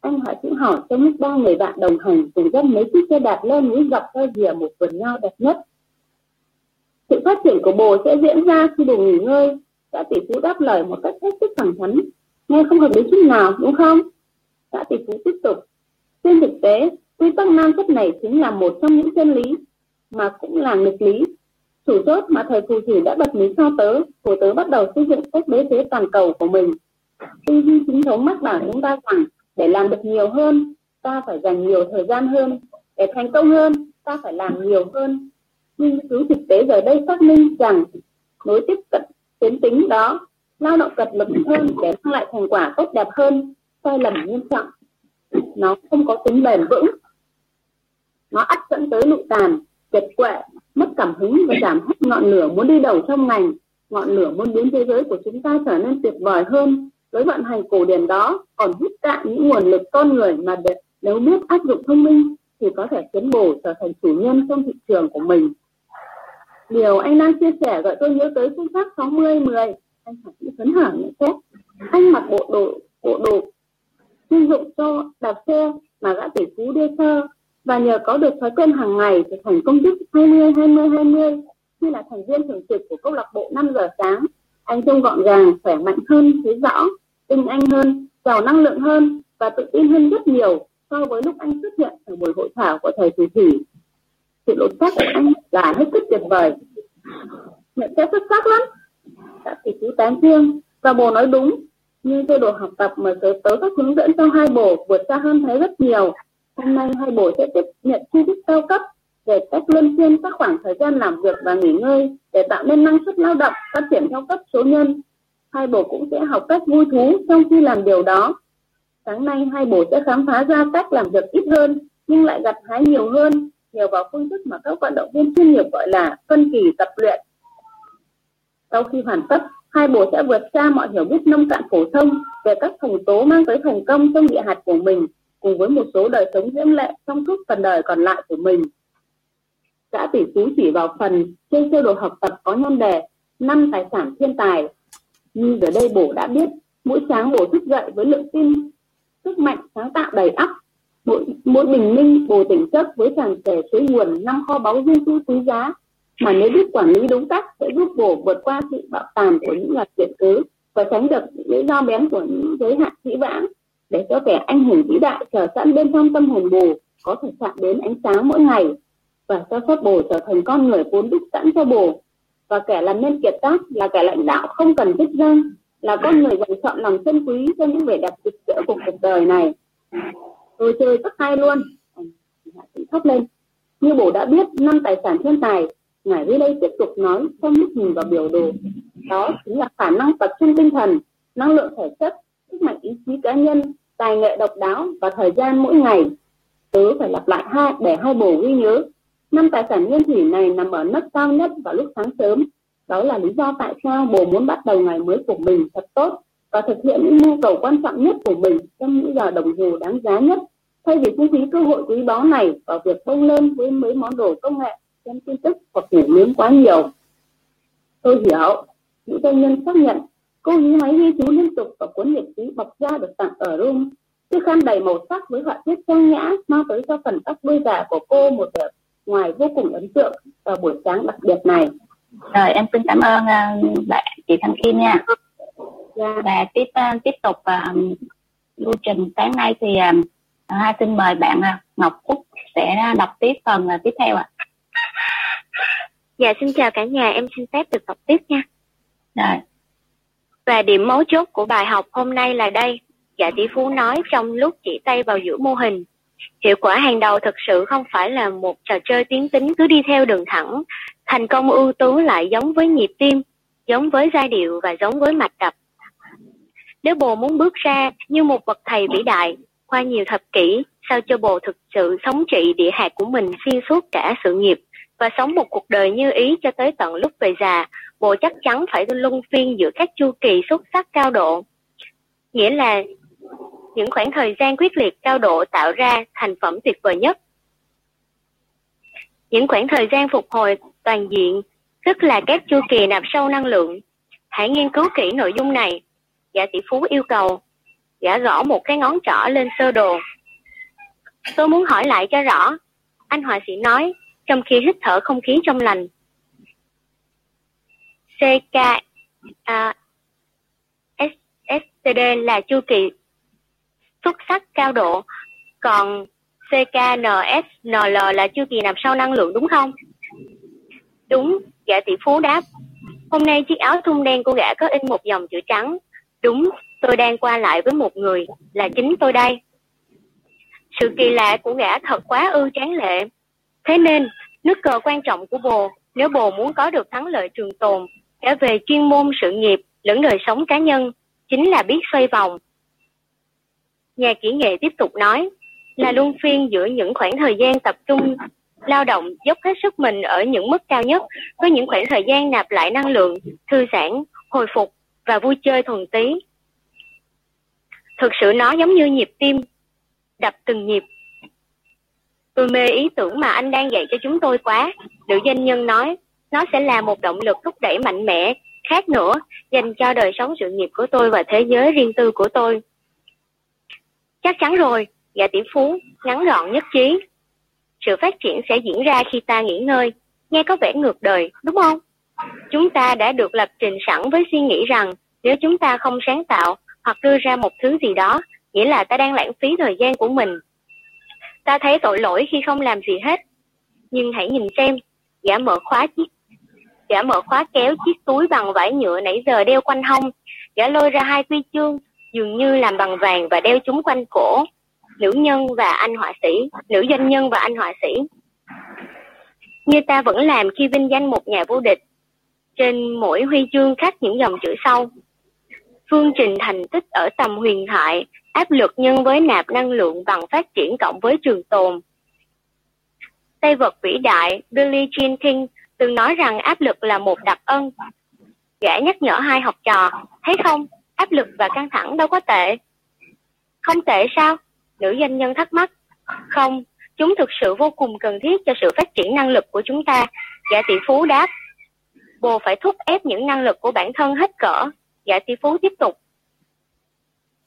Anh hỏi cũng hỏi trong lúc ba người bạn đồng hành cùng dắt mấy chiếc xe đạp lên núi dọc theo rìa một vườn nho đẹp nhất. Sự phát triển của bồ sẽ diễn ra khi bồ nghỉ ngơi gã tỷ phú đáp lời một cách hết sức thẳng thắn. Nghe không hợp lý chút nào, đúng không? Gã tỷ phú tiếp tục. Trên thực tế, quy tắc nam chất này chính là một trong những chân lý mà cũng là nghịch lý. Chủ chốt mà thầy phù thủy đã bật mí cho tớ, của tớ bắt đầu xây dựng cách đế chế toàn cầu của mình. Tư duy chính thống mắc bảo chúng ta rằng để làm được nhiều hơn, ta phải dành nhiều thời gian hơn. Để thành công hơn, ta phải làm nhiều hơn. Nghiên cứu thực tế giờ đây xác minh rằng, nối tiếp cận tiến tính đó, lao động cật lực hơn để mang lại thành quả tốt đẹp hơn, sai lầm nghiêm trọng. Nó không có tính bền vững. Nó ắt dẫn tới lụi tàn kiệt quệ mất cảm hứng và giảm hết ngọn lửa muốn đi đầu trong ngành. Ngọn lửa muốn biến thế giới của chúng ta trở nên tuyệt vời hơn. Với vận hành cổ điển đó còn hút cạn những nguồn lực con người mà để, nếu biết áp dụng thông minh thì có thể tiến bộ trở thành chủ nhân trong thị trường của mình. Điều anh đang chia sẻ gợi tôi nhớ tới phương pháp 60 10 anh phải phấn hở nhận xét. Anh mặc bộ đồ bộ đồ chuyên dụng cho đạp xe mà gã tỷ phú đưa sơ và nhờ có được thói quen hàng ngày trở thành công chức 20 20 20 như là thành viên thường trực của câu lạc bộ 5 giờ sáng, anh trông gọn gàng, khỏe mạnh hơn, thấy rõ, tinh anh hơn, giàu năng lượng hơn và tự tin hơn rất nhiều so với lúc anh xuất hiện ở buổi hội thảo của thầy phù thủy sự lột xác của anh là hết sức tuyệt vời. Nhận xét xuất sắc lắm. Đã tỷ chú tán dương và bồ nói đúng. Nhưng tôi đồ học tập mà tới tới các hướng dẫn cho hai bồ vượt xa hơn thấy rất nhiều hôm nay hai bồ sẽ tiếp nhận chi thức cao cấp về cách luân phiên các khoảng thời gian làm việc và nghỉ ngơi để tạo nên năng suất lao động phát triển theo cấp số nhân. Hai bồ cũng sẽ học cách vui thú trong khi làm điều đó. Sáng nay, hai bồ sẽ khám phá ra cách làm việc ít hơn, nhưng lại gặt hái nhiều hơn nhờ vào phương thức mà các vận động viên chuyên nghiệp gọi là phân kỳ tập luyện. Sau khi hoàn tất, hai bồ sẽ vượt xa mọi hiểu biết nông cạn phổ thông về các thành tố mang tới thành công trong địa hạt của mình cùng với một số đời sống diễm lệ trong suốt phần đời còn lại của mình. Gã tỷ phú chỉ vào phần trên sơ đồ học tập có nhân đề năm tài sản thiên tài. Nhưng giờ đây bổ đã biết mỗi sáng bổ thức dậy với lượng tin sức mạnh sáng tạo đầy ắp. Mỗi, mỗi bình minh bổ tỉnh giấc với tràn trề suối nguồn năm kho báu duyên tư quý giá. Mà nếu biết quản lý đúng cách sẽ giúp bổ vượt qua sự bạo tàn của những loạt chuyện cứ và tránh được những lý do bén của những giới hạn dĩ vãng để cho kẻ anh hùng vĩ đại chờ sẵn bên trong tâm hồn bồ có thể chạm đến ánh sáng mỗi ngày, và cho phép bồ trở thành con người vốn đúc sẵn cho bồ. Và kẻ làm nên kiệt tác là kẻ lãnh đạo không cần thích danh là con người dành chọn lòng chân quý cho những vẻ đẹp rực rỡ của cuộc đời này. Tôi chơi rất hay luôn. Thốt lên. Như bổ đã biết, năm tài sản thiên tài, ngài dưới đây tiếp tục nói trong lúc nhìn vào biểu đồ. Đó chính là khả năng tập trung tinh thần, năng lượng thể chất sức mạnh ý chí cá nhân, tài nghệ độc đáo và thời gian mỗi ngày. Tớ phải lặp lại hai, để hai bổ ghi nhớ. Năm tài sản nguyên thủy này nằm ở nấc cao nhất vào lúc sáng sớm. Đó là lý do tại sao bồ muốn bắt đầu ngày mới của mình thật tốt và thực hiện những nhu cầu quan trọng nhất của mình trong những giờ đồng hồ đáng giá nhất. Thay vì phung phí cơ hội quý báu này, vào việc bông lên với mấy món đồ công nghệ, xem tin tức hoặc ngủ nướng quá nhiều. Tôi hiểu. Những doanh nhân xác nhận cô ý máy ghi chú liên tục và cuốn nhật ký bọc da được tặng ở Rome chiếc khăn đầy màu sắc với họa tiết trang nhã mang tới cho phần tóc đuôi giả của cô một vẻ ngoài vô cùng ấn tượng vào buổi sáng đặc biệt này rồi em xin cảm ơn uh, bạn chị Thanh Kim nha yeah. Dạ. và tiếp uh, tiếp tục uh, lưu trình sáng nay thì uh, hai xin mời bạn uh, Ngọc Úc sẽ đọc tiếp phần uh, tiếp theo ạ. À. Dạ xin chào cả nhà, em xin phép được đọc tiếp nha. Rồi. Và điểm mấu chốt của bài học hôm nay là đây. Dạ tỷ phú nói trong lúc chỉ tay vào giữa mô hình. Hiệu quả hàng đầu thực sự không phải là một trò chơi tiến tính cứ đi theo đường thẳng. Thành công ưu tú lại giống với nhịp tim, giống với giai điệu và giống với mạch đập. Nếu bồ muốn bước ra như một bậc thầy vĩ đại, qua nhiều thập kỷ, sao cho bồ thực sự sống trị địa hạt của mình xuyên suốt cả sự nghiệp và sống một cuộc đời như ý cho tới tận lúc về già, bộ chắc chắn phải luân phiên giữa các chu kỳ xuất sắc cao độ. Nghĩa là những khoảng thời gian quyết liệt cao độ tạo ra thành phẩm tuyệt vời nhất. Những khoảng thời gian phục hồi toàn diện, tức là các chu kỳ nạp sâu năng lượng. Hãy nghiên cứu kỹ nội dung này. Giả tỷ phú yêu cầu. Gã gõ một cái ngón trỏ lên sơ đồ. Tôi muốn hỏi lại cho rõ. Anh họa sĩ nói, trong khi hít thở không khí trong lành. CK à, STD là chu kỳ xuất sắc cao độ, còn CKNSNL là chu kỳ nằm sau năng lượng đúng không? Đúng, gã tỷ phú đáp. Hôm nay chiếc áo thun đen của gã có in một dòng chữ trắng. Đúng, tôi đang qua lại với một người, là chính tôi đây. Sự kỳ lạ của gã thật quá ư tráng lệ. Thế nên, nước cờ quan trọng của bồ, nếu bồ muốn có được thắng lợi trường tồn, cả về chuyên môn sự nghiệp lẫn đời sống cá nhân, chính là biết xoay vòng. Nhà kỹ nghệ tiếp tục nói, là luân phiên giữa những khoảng thời gian tập trung lao động dốc hết sức mình ở những mức cao nhất với những khoảng thời gian nạp lại năng lượng, thư giãn, hồi phục và vui chơi thuần tí. Thực sự nó giống như nhịp tim, đập từng nhịp. Tôi mê ý tưởng mà anh đang dạy cho chúng tôi quá, nữ doanh nhân nói. Nó sẽ là một động lực thúc đẩy mạnh mẽ, khác nữa, dành cho đời sống sự nghiệp của tôi và thế giới riêng tư của tôi. Chắc chắn rồi, dạ tỷ phú, ngắn gọn nhất trí. Sự phát triển sẽ diễn ra khi ta nghỉ ngơi, nghe có vẻ ngược đời, đúng không? Chúng ta đã được lập trình sẵn với suy nghĩ rằng nếu chúng ta không sáng tạo hoặc đưa ra một thứ gì đó, nghĩa là ta đang lãng phí thời gian của mình. Ta thấy tội lỗi khi không làm gì hết. Nhưng hãy nhìn xem, giả mở khóa chiếc gã mở khóa kéo chiếc túi bằng vải nhựa nãy giờ đeo quanh hông, gã lôi ra hai huy chương, dường như làm bằng vàng và đeo chúng quanh cổ. Nữ nhân và anh họa sĩ, nữ doanh nhân và anh họa sĩ. Như ta vẫn làm khi vinh danh một nhà vô địch. Trên mỗi huy chương khắc những dòng chữ sau. Phương trình thành tích ở tầm huyền thoại, áp lực nhân với nạp năng lượng bằng phát triển cộng với trường tồn. Tay vật vĩ đại Billie Jean King từng nói rằng áp lực là một đặc ân. Gã nhắc nhở hai học trò, thấy không, áp lực và căng thẳng đâu có tệ. Không tệ sao? Nữ doanh nhân thắc mắc. Không, chúng thực sự vô cùng cần thiết cho sự phát triển năng lực của chúng ta. Gã tỷ phú đáp. Bồ phải thúc ép những năng lực của bản thân hết cỡ. Gã tỷ phú tiếp tục.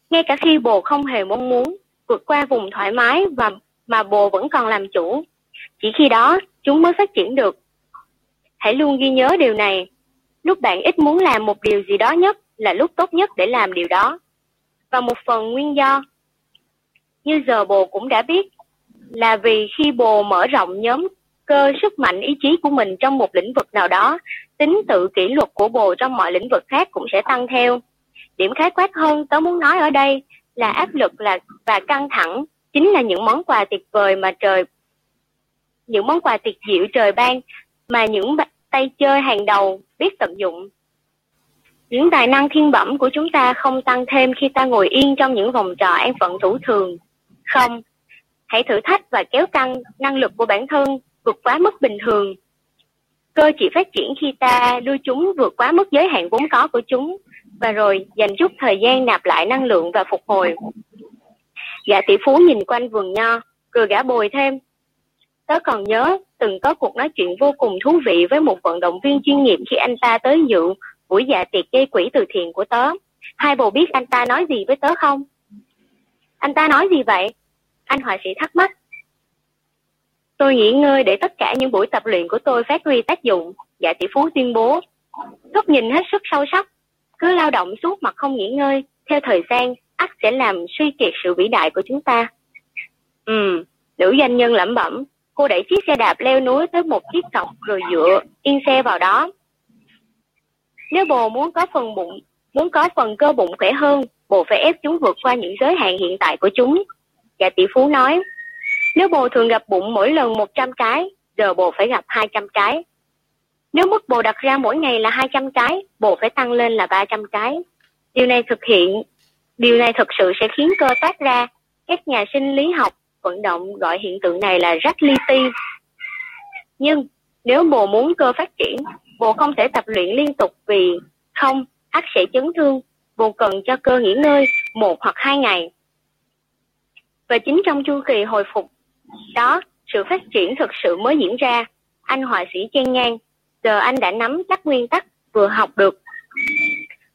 Ngay cả khi bồ không hề mong muốn vượt qua vùng thoải mái và mà bồ vẫn còn làm chủ. Chỉ khi đó chúng mới phát triển được. Hãy luôn ghi nhớ điều này. Lúc bạn ít muốn làm một điều gì đó nhất là lúc tốt nhất để làm điều đó. Và một phần nguyên do, như giờ bồ cũng đã biết, là vì khi bồ mở rộng nhóm cơ sức mạnh ý chí của mình trong một lĩnh vực nào đó, tính tự kỷ luật của bồ trong mọi lĩnh vực khác cũng sẽ tăng theo. Điểm khái quát hơn tớ muốn nói ở đây là áp lực là và căng thẳng chính là những món quà tuyệt vời mà trời những món quà tuyệt diệu trời ban mà những tay chơi hàng đầu biết tận dụng. Những tài năng thiên bẩm của chúng ta không tăng thêm khi ta ngồi yên trong những vòng trò an phận thủ thường. Không, hãy thử thách và kéo căng năng lực của bản thân vượt quá mức bình thường. Cơ chỉ phát triển khi ta đưa chúng vượt quá mức giới hạn vốn có của chúng và rồi dành chút thời gian nạp lại năng lượng và phục hồi. Gã tỷ phú nhìn quanh vườn nho, cười gã bồi thêm. Tớ còn nhớ từng có cuộc nói chuyện vô cùng thú vị với một vận động viên chuyên nghiệp khi anh ta tới dự buổi dạ tiệc gây quỹ từ thiện của tớ. Hai bồ biết anh ta nói gì với tớ không? Anh ta nói gì vậy? Anh họa sĩ thắc mắc. Tôi nghỉ ngơi để tất cả những buổi tập luyện của tôi phát huy tác dụng, dạ tỷ phú tuyên bố. Góc nhìn hết sức sâu sắc, cứ lao động suốt mà không nghỉ ngơi, theo thời gian, ắt sẽ làm suy kiệt sự vĩ đại của chúng ta. Ừ, nữ doanh nhân lẩm bẩm, cô đẩy chiếc xe đạp leo núi tới một chiếc cọc rồi dựa yên xe vào đó. Nếu bồ muốn có phần bụng, muốn có phần cơ bụng khỏe hơn, bồ phải ép chúng vượt qua những giới hạn hiện tại của chúng. Dạ tỷ phú nói, nếu bồ thường gặp bụng mỗi lần 100 cái, giờ bồ phải gặp 200 cái. Nếu mức bồ đặt ra mỗi ngày là 200 cái, bồ phải tăng lên là 300 cái. Điều này thực hiện, điều này thực sự sẽ khiến cơ toát ra. Các nhà sinh lý học vận động gọi hiện tượng này là racklity. Nhưng nếu bồ muốn cơ phát triển, bồ không thể tập luyện liên tục vì không, ắt sẽ chấn thương. Bồ cần cho cơ nghỉ ngơi một hoặc hai ngày. Và chính trong chu kỳ hồi phục đó, sự phát triển thực sự mới diễn ra. Anh họa sĩ chen ngang, giờ anh đã nắm chắc nguyên tắc vừa học được.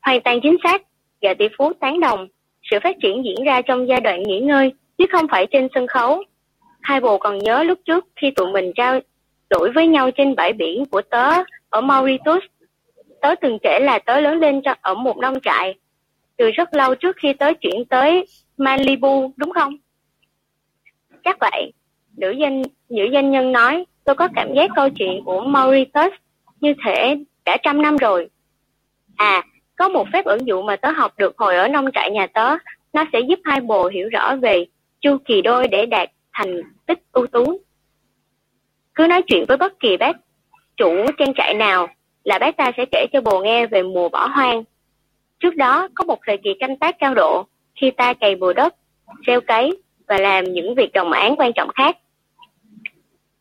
Hoàn toàn chính xác, Gà tỷ phú tán đồng. Sự phát triển diễn ra trong giai đoạn nghỉ ngơi, chứ không phải trên sân khấu. Hai bồ còn nhớ lúc trước khi tụi mình trao đổi với nhau trên bãi biển của tớ ở Mauritius. tớ từng kể là tớ lớn lên ở một nông trại từ rất lâu trước khi tớ chuyển tới Malibu, đúng không? Chắc vậy. Nữ danh, nữ danh nhân nói, tôi có cảm giác câu chuyện của Mauritius như thể đã trăm năm rồi. À, có một phép ứng dụng mà tớ học được hồi ở nông trại nhà tớ, nó sẽ giúp hai bồ hiểu rõ về chu kỳ đôi để đạt thành tích ưu tú. Cứ nói chuyện với bất kỳ bác chủ trang trại nào là bác ta sẽ kể cho bồ nghe về mùa bỏ hoang. Trước đó có một thời kỳ canh tác cao độ khi ta cày bừa đất, gieo cấy và làm những việc đồng án quan trọng khác.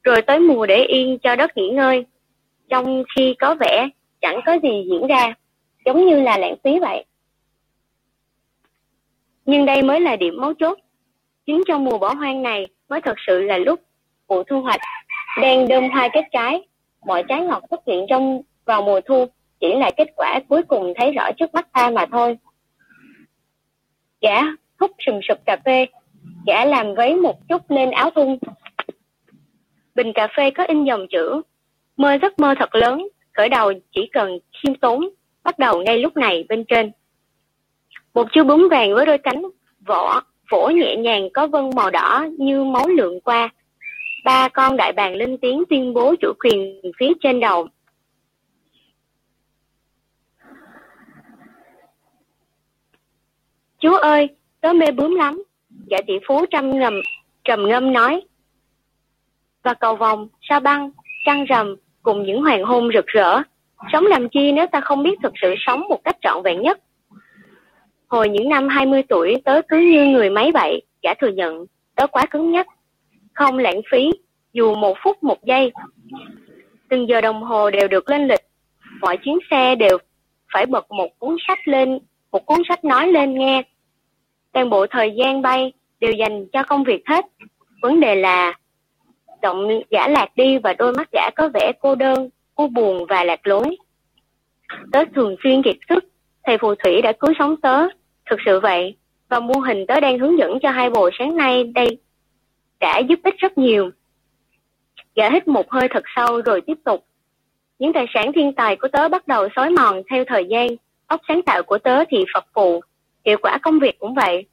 Rồi tới mùa để yên cho đất nghỉ ngơi, trong khi có vẻ chẳng có gì diễn ra, giống như là lãng phí vậy. Nhưng đây mới là điểm mấu chốt. Chính trong mùa bỏ hoang này mới thật sự là lúc vụ thu hoạch đang đơm hoa kết trái. Mọi trái ngọt xuất hiện trong vào mùa thu chỉ là kết quả cuối cùng thấy rõ trước mắt ta mà thôi. Gã hút sùm sụp cà phê, gã làm vấy một chút lên áo thun. Bình cà phê có in dòng chữ, mơ giấc mơ thật lớn, khởi đầu chỉ cần khiêm tốn, bắt đầu ngay lúc này bên trên. Một chú bướm vàng với đôi cánh, vỏ, phổ nhẹ nhàng có vân màu đỏ như máu lượn qua. Ba con đại bàng lên tiếng tuyên bố chủ quyền phía trên đầu. Chú ơi, tớ mê bướm lắm. Gã tỷ phú trăm ngầm, trầm ngâm nói. Và cầu vòng, sao băng, trăng rằm cùng những hoàng hôn rực rỡ. Sống làm chi nếu ta không biết thực sự sống một cách trọn vẹn nhất. Hồi những năm 20 tuổi tớ cứ như người máy vậy, gã thừa nhận, tớ quá cứng nhắc. Không lãng phí, dù một phút một giây. Từng giờ đồng hồ đều được lên lịch, mọi chuyến xe đều phải bật một cuốn sách lên, một cuốn sách nói lên nghe. Toàn bộ thời gian bay đều dành cho công việc hết. Vấn đề là động giả lạc đi và đôi mắt giả có vẻ cô đơn, cô buồn và lạc lối. Tớ thường xuyên kiệt sức, thầy phù thủy đã cứu sống tớ, thực sự vậy. Và mô hình tớ đang hướng dẫn cho hai bồ sáng nay đây đã giúp ích rất nhiều. Gã hít một hơi thật sâu rồi tiếp tục. Những tài sản thiên tài của tớ bắt đầu xói mòn theo thời gian, óc sáng tạo của tớ thì phật phù, hiệu quả công việc cũng vậy.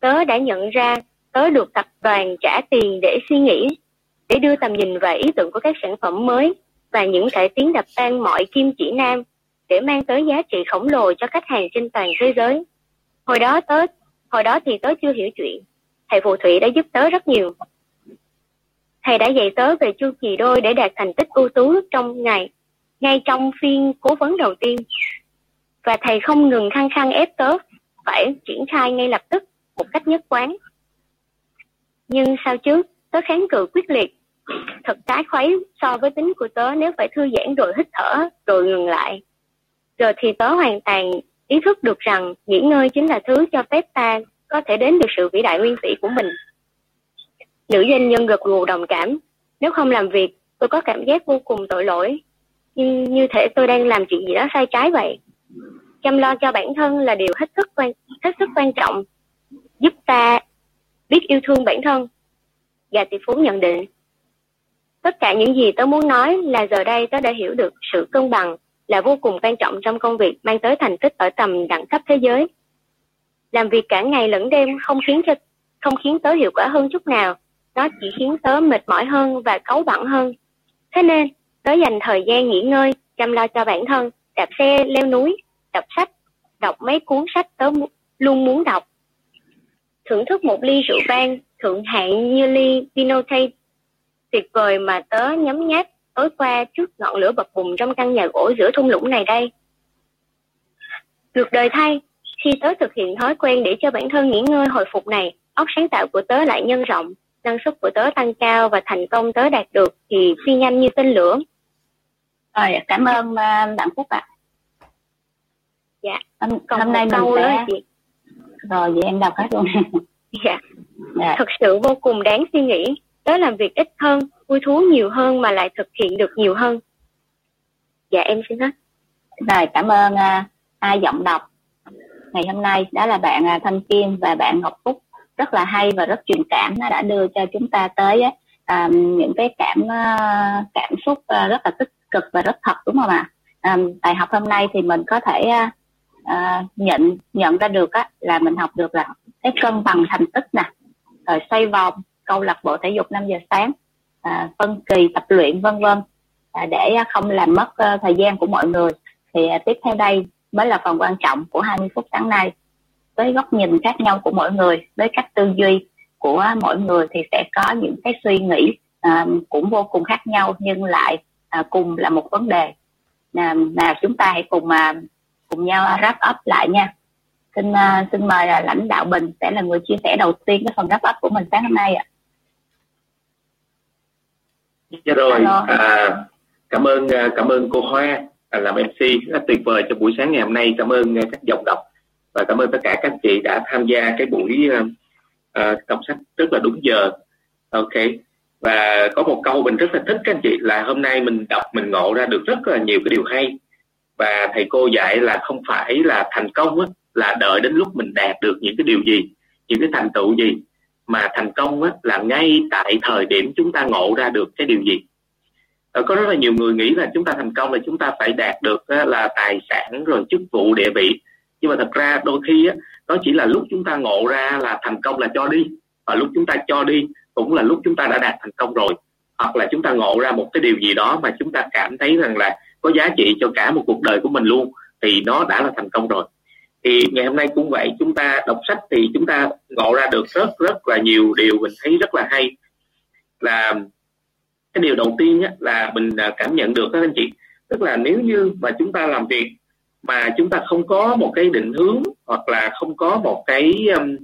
Tớ đã nhận ra tớ được tập đoàn trả tiền để suy nghĩ, để đưa tầm nhìn và ý tưởng của các sản phẩm mới và những cải tiến đập tan mọi kim chỉ nam để mang tới giá trị khổng lồ cho khách hàng trên toàn thế giới. Hồi đó tớ, hồi đó thì tớ chưa hiểu chuyện. Thầy phù thủy đã giúp tớ rất nhiều. Thầy đã dạy tớ về chu kỳ đôi để đạt thành tích ưu tú trong ngày, ngay trong phiên cố vấn đầu tiên. Và thầy không ngừng khăng khăng ép tớ phải triển khai ngay lập tức một cách nhất quán. Nhưng sao chứ, tớ kháng cự quyết liệt. Thật trái khuấy so với tính của tớ nếu phải thư giãn rồi hít thở rồi ngừng lại. Giờ thì tớ hoàn toàn ý thức được rằng nghỉ ngơi chính là thứ cho phép ta có thể đến được sự vĩ đại nguyên thủy của mình. Nữ doanh nhân gật gù đồng cảm. Nếu không làm việc, tôi có cảm giác vô cùng tội lỗi. Nhưng như thể tôi đang làm chuyện gì đó sai trái vậy. Chăm lo cho bản thân là điều hết sức quan, hết sức quan trọng. Giúp ta biết yêu thương bản thân. Gà tỷ phú nhận định. Tất cả những gì tớ muốn nói là giờ đây tớ đã hiểu được sự cân bằng là vô cùng quan trọng trong công việc mang tới thành tích ở tầm đẳng cấp thế giới. Làm việc cả ngày lẫn đêm không khiến cho không khiến tớ hiệu quả hơn chút nào, nó chỉ khiến tớ mệt mỏi hơn và cáu bẳn hơn. Thế nên, tớ dành thời gian nghỉ ngơi, chăm lo cho bản thân, đạp xe leo núi, đọc sách, đọc mấy cuốn sách tớ luôn muốn đọc. Thưởng thức một ly rượu vang thượng hạng như ly Pinotage tuyệt vời mà tớ nhấm nháp tối qua trước ngọn lửa bập bùng trong căn nhà gỗ giữa thung lũng này đây. Ngược đời thay, khi tớ thực hiện thói quen để cho bản thân nghỉ ngơi hồi phục này, óc sáng tạo của tớ lại nhân rộng, năng suất của tớ tăng cao và thành công tớ đạt được thì phi nhanh như tên lửa. Rồi, cảm ơn uh, bạn Phúc ạ. À. Dạ, hôm, hôm nay mình sẽ... chị. Rồi, vậy em đọc hết luôn. dạ. dạ, thật sự vô cùng đáng suy nghĩ đó làm việc ít hơn, vui thú nhiều hơn mà lại thực hiện được nhiều hơn. Dạ, em xin hết. Rồi, cảm ơn uh, ai giọng đọc. Ngày hôm nay đó là bạn uh, Thanh Kim và bạn Ngọc Phúc. Rất là hay và rất truyền cảm nó đã đưa cho chúng ta tới uh, những cái cảm uh, cảm xúc uh, rất là tích cực và rất thật đúng không ạ? À, bài học hôm nay thì mình có thể à, nhận nhận ra được á, là mình học được là cái cân bằng thành tích nè. Rồi xoay vòng câu lạc bộ thể dục 5 giờ sáng à, phân kỳ tập luyện vân vân à, để không làm mất uh, thời gian của mọi người. Thì à, tiếp theo đây mới là phần quan trọng của 20 phút sáng nay. Với góc nhìn khác nhau của mỗi người với cách tư duy của mỗi người thì sẽ có những cái suy nghĩ à, cũng vô cùng khác nhau nhưng lại à, cùng là một vấn đề. Nào, nào chúng ta hãy cùng à, cùng nhau wrap up lại nha. Xin uh, xin mời uh, lãnh đạo bình sẽ là người chia sẻ đầu tiên cái phần wrap up của mình sáng hôm nay ạ dạ rồi à, cảm ơn à, cảm ơn cô Hoa à, làm MC rất tuyệt vời cho buổi sáng ngày hôm nay. Cảm ơn các giọng đọc. Và cảm ơn tất cả các chị đã tham gia cái buổi uh, đọc sách rất là đúng giờ. Ok. Và có một câu mình rất là thích các anh chị là hôm nay mình đọc mình ngộ ra được rất là nhiều cái điều hay. Và thầy cô dạy là không phải là thành công á, là đợi đến lúc mình đạt được những cái điều gì những cái thành tựu gì mà thành công á, là ngay tại thời điểm chúng ta ngộ ra được cái điều gì. Có rất là nhiều người nghĩ là chúng ta thành công là chúng ta phải đạt được á, là tài sản rồi chức vụ địa vị. Nhưng mà thật ra đôi khi á, đó chỉ là lúc chúng ta ngộ ra là thành công là cho đi. Và lúc chúng ta cho đi cũng là lúc chúng ta đã đạt thành công rồi. Hoặc là chúng ta ngộ ra một cái điều gì đó mà chúng ta cảm thấy rằng là có giá trị cho cả một cuộc đời của mình luôn thì nó đã là thành công rồi thì ngày hôm nay cũng vậy chúng ta đọc sách thì chúng ta ngộ ra được rất rất là nhiều điều mình thấy rất là hay. Là cái điều đầu tiên á, là mình à, cảm nhận được các anh chị. Tức là nếu như mà chúng ta làm việc mà chúng ta không có một cái định hướng hoặc là không có một cái um,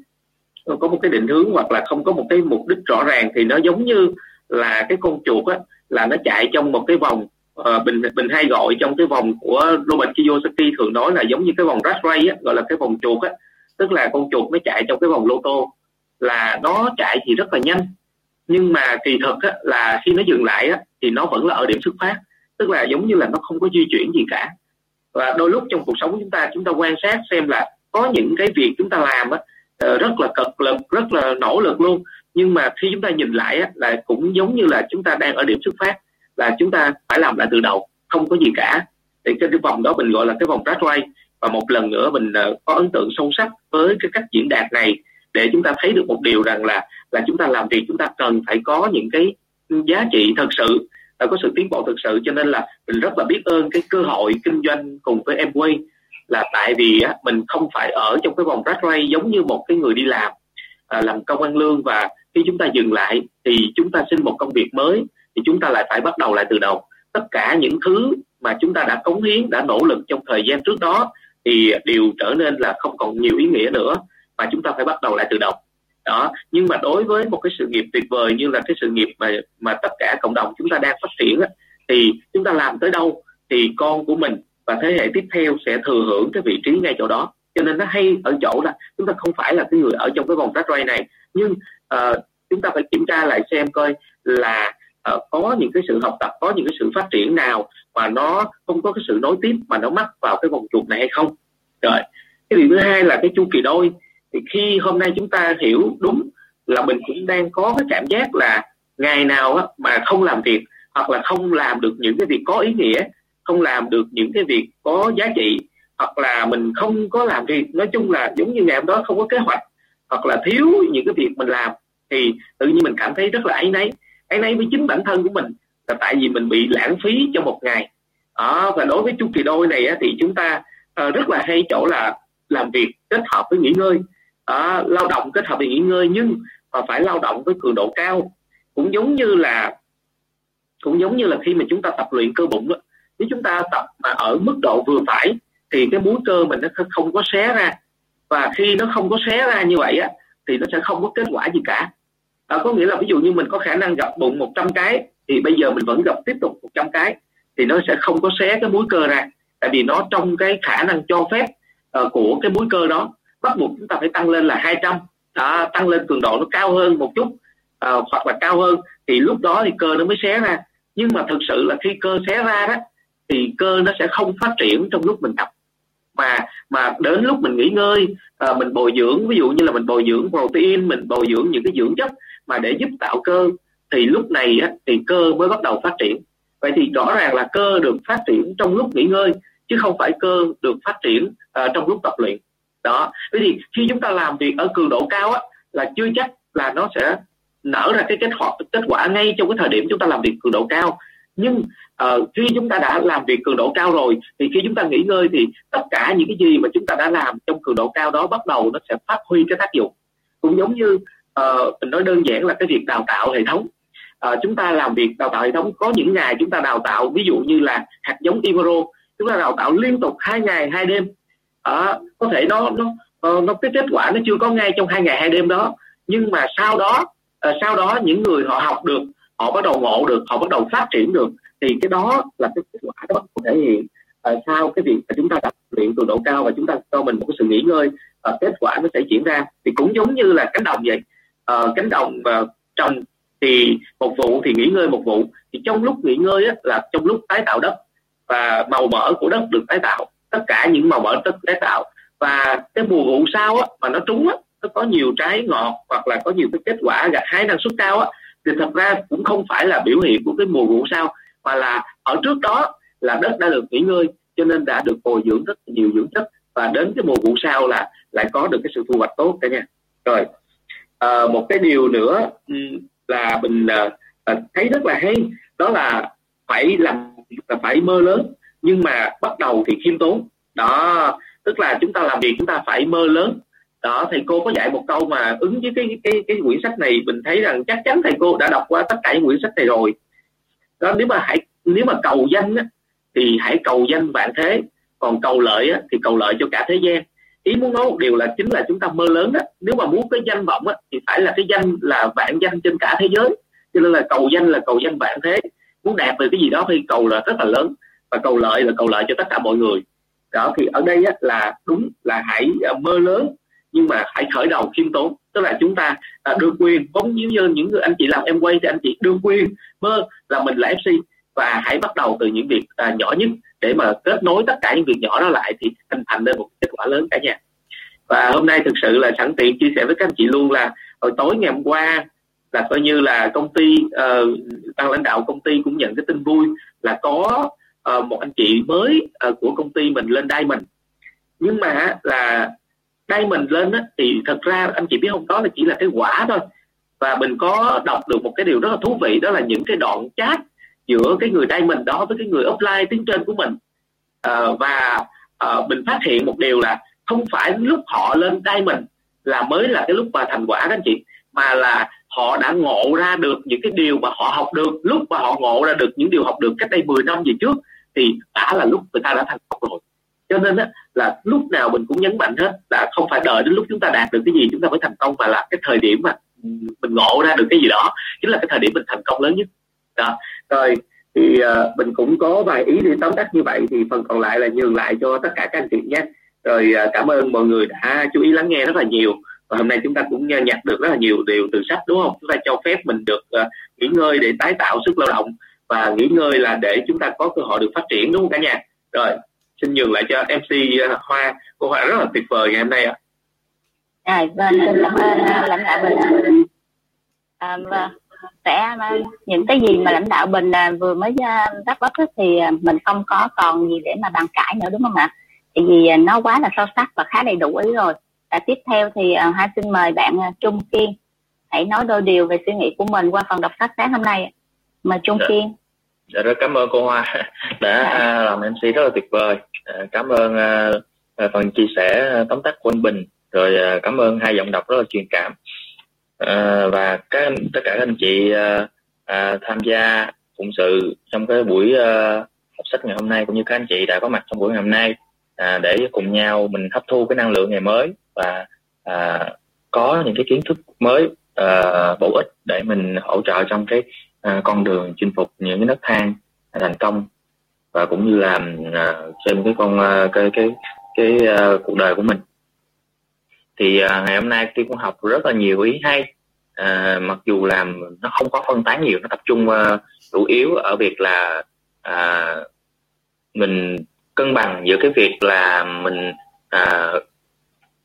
không có một cái định hướng hoặc là không có một cái mục đích rõ ràng thì nó giống như là cái con chuột á là nó chạy trong một cái vòng uh, bình bình hay gọi trong cái vòng của Robert Kiyosaki thường nói là giống như cái vòng rat race á, gọi là cái vòng chuột á. Tức là con chuột nó chạy trong cái vòng lô tô là nó chạy thì rất là nhanh. Nhưng mà kỳ thực á, là khi nó dừng lại á, thì nó vẫn là ở điểm xuất phát. Tức là giống như là nó không có di chuyển gì cả. Và đôi lúc trong cuộc sống của chúng ta chúng ta quan sát xem là có những cái việc chúng ta làm á, ờ, rất là cực lực rất là nỗ lực luôn. Nhưng mà khi chúng ta nhìn lại á, là cũng giống như là chúng ta đang ở điểm xuất phát là chúng ta phải làm lại từ đầu không có gì cả. Thì cái, cái vòng đó mình gọi là cái vòng rat race. Và một lần nữa mình ờ, có ấn tượng sâu sắc với cái cách diễn đạt này để chúng ta thấy được một điều rằng là là chúng ta làm việc chúng ta cần phải có những cái giá trị thật sự và có sự tiến bộ thực sự. Cho nên là mình rất là biết ơn cái cơ hội kinh doanh cùng với em quay là tại vì á, mình không phải ở trong cái vòng rat race giống như một cái người đi làm à, làm công ăn lương. Và khi chúng ta dừng lại thì chúng ta xin một công việc mới thì chúng ta lại phải bắt đầu lại từ đầu. Tất cả những thứ mà chúng ta đã cống hiến đã nỗ lực trong thời gian trước đó thì đều trở nên là không còn nhiều ý nghĩa nữa và chúng ta phải bắt đầu lại từ đầu. Đó nhưng mà đối với một cái sự nghiệp tuyệt vời như là cái sự nghiệp mà mà tất cả cộng đồng chúng ta đang phát triển á, thì chúng ta làm tới đâu thì con của mình và thế hệ tiếp theo sẽ thừa hưởng cái vị trí ngay chỗ đó. Cho nên nó hay ở chỗ là chúng ta không phải là cái người ở trong cái vòng rat race này nhưng uh, chúng ta phải kiểm tra lại xem coi là uh, có những cái sự học tập có những cái sự phát triển nào mà nó không có cái sự nối tiếp mà nó mắc vào cái vòng chuột này hay không? Rồi cái điều thứ hai là cái chu kỳ đôi. Thì khi hôm nay chúng ta hiểu đúng là mình cũng đang có cái cảm giác là ngày nào á, mà không làm việc hoặc là không làm được những cái việc có ý nghĩa không làm được những cái việc có giá trị hoặc là mình không có làm việc nói chung là giống như ngày hôm đó không có kế hoạch hoặc là thiếu những cái việc mình làm thì tự nhiên mình cảm thấy rất là ấy nấy ấy này với chính bản thân của mình. Là tại vì mình bị lãng phí trong một ngày. À, và đối với chu kỳ đôi này á, thì chúng ta à, rất là hay chỗ là làm việc kết hợp với nghỉ ngơi. À, lao động kết hợp với nghỉ ngơi nhưng mà phải lao động với cường độ cao. Cũng giống như là cũng giống như là khi mà chúng ta tập luyện cơ bụng đó, nếu chúng ta tập mà ở mức độ vừa phải thì cái múi cơ mình nó không có xé ra. Và khi nó không có xé ra như vậy á thì nó sẽ không có kết quả gì cả à, có nghĩa là ví dụ như mình có khả năng gặp bụng 100 cái thì bây giờ mình vẫn gặp tiếp tục 100 cái thì nó sẽ không có xé cái múi cơ ra. Tại vì nó trong cái khả năng cho phép uh, của cái múi cơ đó bắt buộc chúng ta phải tăng lên là 200 à, tăng lên cường độ nó cao hơn một chút uh, hoặc là cao hơn thì lúc đó thì cơ nó mới xé ra. Nhưng mà thực sự là khi cơ xé ra đó thì cơ nó sẽ không phát triển trong lúc mình tập. Mà mà đến lúc mình nghỉ ngơi à, mình bồi dưỡng ví dụ như là mình bồi dưỡng protein mình bồi dưỡng những cái dưỡng chất mà để giúp tạo cơ thì lúc này á, thì cơ mới bắt đầu phát triển. Vậy thì rõ ràng là cơ được phát triển trong lúc nghỉ ngơi chứ không phải cơ được phát triển uh, trong lúc tập luyện. Đó. Vậy thì khi chúng ta làm việc ở cường độ cao á là chưa chắc là nó sẽ nở ra cái kết quả kết quả ngay trong cái thời điểm chúng ta làm việc cường độ cao. Nhưng uh, khi chúng ta đã làm việc cường độ cao rồi thì khi chúng ta nghỉ ngơi thì tất cả những cái gì mà chúng ta đã làm trong cường độ cao đó bắt đầu nó sẽ phát huy cái tác dụng. Cũng giống như uh, mình nói đơn giản là cái việc đào tạo hệ thống. Uh, chúng ta làm việc đào tạo hệ thống có những ngày chúng ta đào tạo ví dụ như là hạt giống Ivoro chúng ta đào tạo liên tục hai ngày hai đêm. Uh, có thể nó nó uh, nó cái kết quả nó chưa có ngay trong hai ngày hai đêm đó. Nhưng mà sau đó uh, sau đó những người họ học được họ bắt đầu ngộ được họ bắt đầu phát triển được thì cái đó là cái kết quả đó có thể hiện uh, sau cái việc mà chúng ta tập luyện cường độ cao và chúng ta cho mình một cái sự nghỉ ngơi uh, kết quả nó sẽ diễn ra. Thì cũng giống như là cánh đồng vậy uh, cánh đồng và trồng thì một vụ thì nghỉ ngơi một vụ. Thì trong lúc nghỉ ngơi á, là trong lúc tái tạo đất và màu mỡ của đất được tái tạo tất cả những màu mỡ đất tái tạo. Và cái mùa vụ sau á, mà nó trúng á, nó có nhiều trái ngọt hoặc là có nhiều cái kết quả gặt hái năng suất cao á, thì thật ra cũng không phải là biểu hiện của cái mùa vụ sau mà là ở trước đó là đất đã được nghỉ ngơi cho nên đã được bồi dưỡng rất nhiều dưỡng chất. Và đến cái mùa vụ sau là lại có được cái sự thu hoạch tốt cả nha rồi à, một cái điều nữa ừ, là mình à, thấy rất là hay đó là phải làm là phải mơ lớn nhưng mà bắt đầu thì khiêm tốn. Đó tức là chúng ta làm việc chúng ta phải mơ lớn. Đó thầy cô có dạy một câu mà ứng với cái cái cái quyển sách này mình thấy rằng chắc chắn thầy cô đã đọc qua tất cả những quyển sách này rồi. Đó nếu mà hãy nếu mà cầu danh á, thì hãy cầu danh vạn thế còn cầu lợi á, thì cầu lợi cho cả thế gian ý muốn nói một điều là chính là chúng ta mơ lớn đó nếu mà muốn cái danh vọng á, thì phải là cái danh là vạn danh trên cả thế giới. Cho nên là cầu danh là cầu danh vạn thế. Muốn đạt về cái gì đó thì cầu là rất là lớn. Và cầu lợi là cầu lợi cho tất cả mọi người. Đó thì ở đây á, là đúng là hãy à, mơ lớn nhưng mà hãy khởi đầu khiêm tốn. Tức là chúng ta à, đưa quyền. Giống như những người anh chị làm em quay thì anh chị đưa quyền. Mơ là mình là fc và hãy bắt đầu từ những việc à, nhỏ nhất để mà kết nối tất cả những việc nhỏ đó lại thì hình thành nên một kết quả lớn cả nhà. Và hôm nay thực sự là sẵn tiện chia sẻ với các anh chị luôn là hồi tối ngày hôm qua là coi như là công ty uh, ban lãnh đạo công ty cũng nhận cái tin vui là có uh, một anh chị mới uh, của công ty mình lên Diamond. Nhưng mà là Diamond lên á, thì thật ra anh chị biết không đó là chỉ là cái quả thôi. Và mình có đọc được một cái điều rất là thú vị đó là những cái đoạn chat giữa cái người Diamond đó với cái người offline tiếng trên của mình. Uh, và uh, mình phát hiện một điều là không phải lúc họ lên Diamond là mới là cái lúc mà thành quả các anh chị mà là họ đã ngộ ra được những cái điều mà họ học được. Lúc mà họ ngộ ra được những điều học được cách đây 10 năm về trước thì đã là lúc người ta đã thành công rồi. Cho nên á, là lúc nào mình cũng nhấn mạnh hết là không phải đợi đến lúc chúng ta đạt được cái gì chúng ta mới thành công mà là cái thời điểm mà mình ngộ ra được cái gì đó chính là cái thời điểm mình thành công lớn nhất. Đó rồi thì uh, mình cũng có vài ý để tóm tắt như vậy thì phần còn lại là nhường lại cho tất cả các anh chị nhé. Rồi uh, cảm ơn mọi người đã chú ý lắng nghe rất là nhiều. Và hôm nay chúng ta cũng nhặt được rất là nhiều điều từ sách đúng không? Chúng ta cho phép mình được uh, nghỉ ngơi để tái tạo sức lao động và nghỉ ngơi là để chúng ta có cơ hội được phát triển đúng không cả nhà? Rồi xin nhường lại cho mc uh, hoa. Cô hoa rất là tuyệt vời ngày hôm nay ạ. À. vâng xin cảm ơn lãnh đạo bình à, vâng sẽ những cái gì mà lãnh đạo bình vừa mới đáp ứng thì mình không có còn gì để mà bàn cãi nữa đúng không ạ? Tại vì nó quá là sâu sắc và khá đầy đủ ý rồi và tiếp theo thì hai xin mời bạn Trung Kiên hãy nói đôi điều về suy nghĩ của mình qua phần đọc sách sáng hôm nay mời Trung dạ. Kiên dạ rất cảm ơn cô Hoa đã dạ. làm MC rất là tuyệt vời cảm ơn phần chia sẻ tóm tắt của anh Bình rồi cảm ơn hai giọng đọc rất là truyền cảm Ờ, và các tất cả các anh chị uh, uh, tham gia phụng sự trong cái buổi uh, học sách ngày hôm nay cũng như các anh chị đã có mặt trong buổi ngày hôm nay à, để cùng nhau mình hấp thu cái năng lượng ngày mới và à, có những cái kiến thức mới à, bổ ích để mình hỗ trợ trong cái à, con đường chinh phục những cái nấc thang thành công và cũng như là à, trên cái con à, cái cái cái, cái à, cuộc đời của mình thì à, ngày hôm nay tôi cũng học rất là nhiều ý hay. À, mặc dù làm nó không có phân tán nhiều nó tập trung uh, chủ yếu ở việc là à, mình cân bằng giữa cái việc là mình à,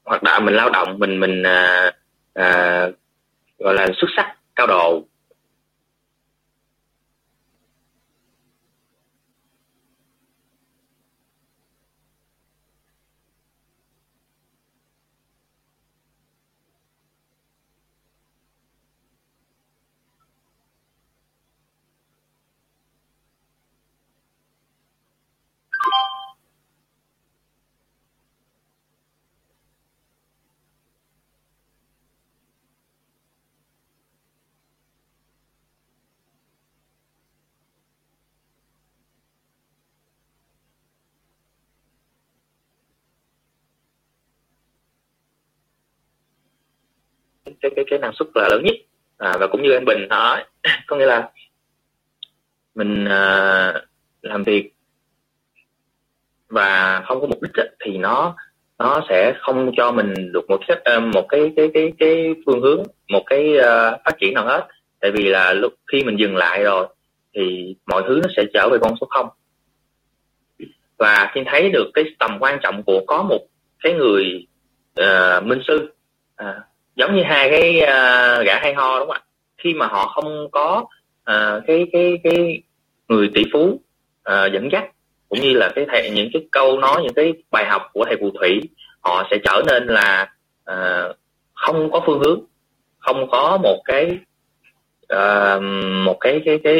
hoạt động mình lao động mình mình à, à, gọi là xuất sắc cao độ. Cái cái cái năng suất là lớn nhất. À, và cũng như anh Bình nói có nghĩa là mình à, làm việc và không có mục đích thì nó nó sẽ không cho mình được một cái à, một cái cái cái cái phương hướng một cái uh, phát triển nào hết. Tại vì là lúc khi mình dừng lại rồi thì mọi thứ nó sẽ trở về con số không. Và khi thấy được cái tầm quan trọng của có một cái người uh, minh sư uh, giống như hai cái uh, gã hay ho đúng không ạ? Khi mà họ không có uh, cái cái cái người tỷ phú uh, dẫn dắt cũng như là cái thầy những cái câu nói những cái bài học của thầy phù thủy họ sẽ trở nên là uh, không có phương hướng không có một cái uh, một cái cái cái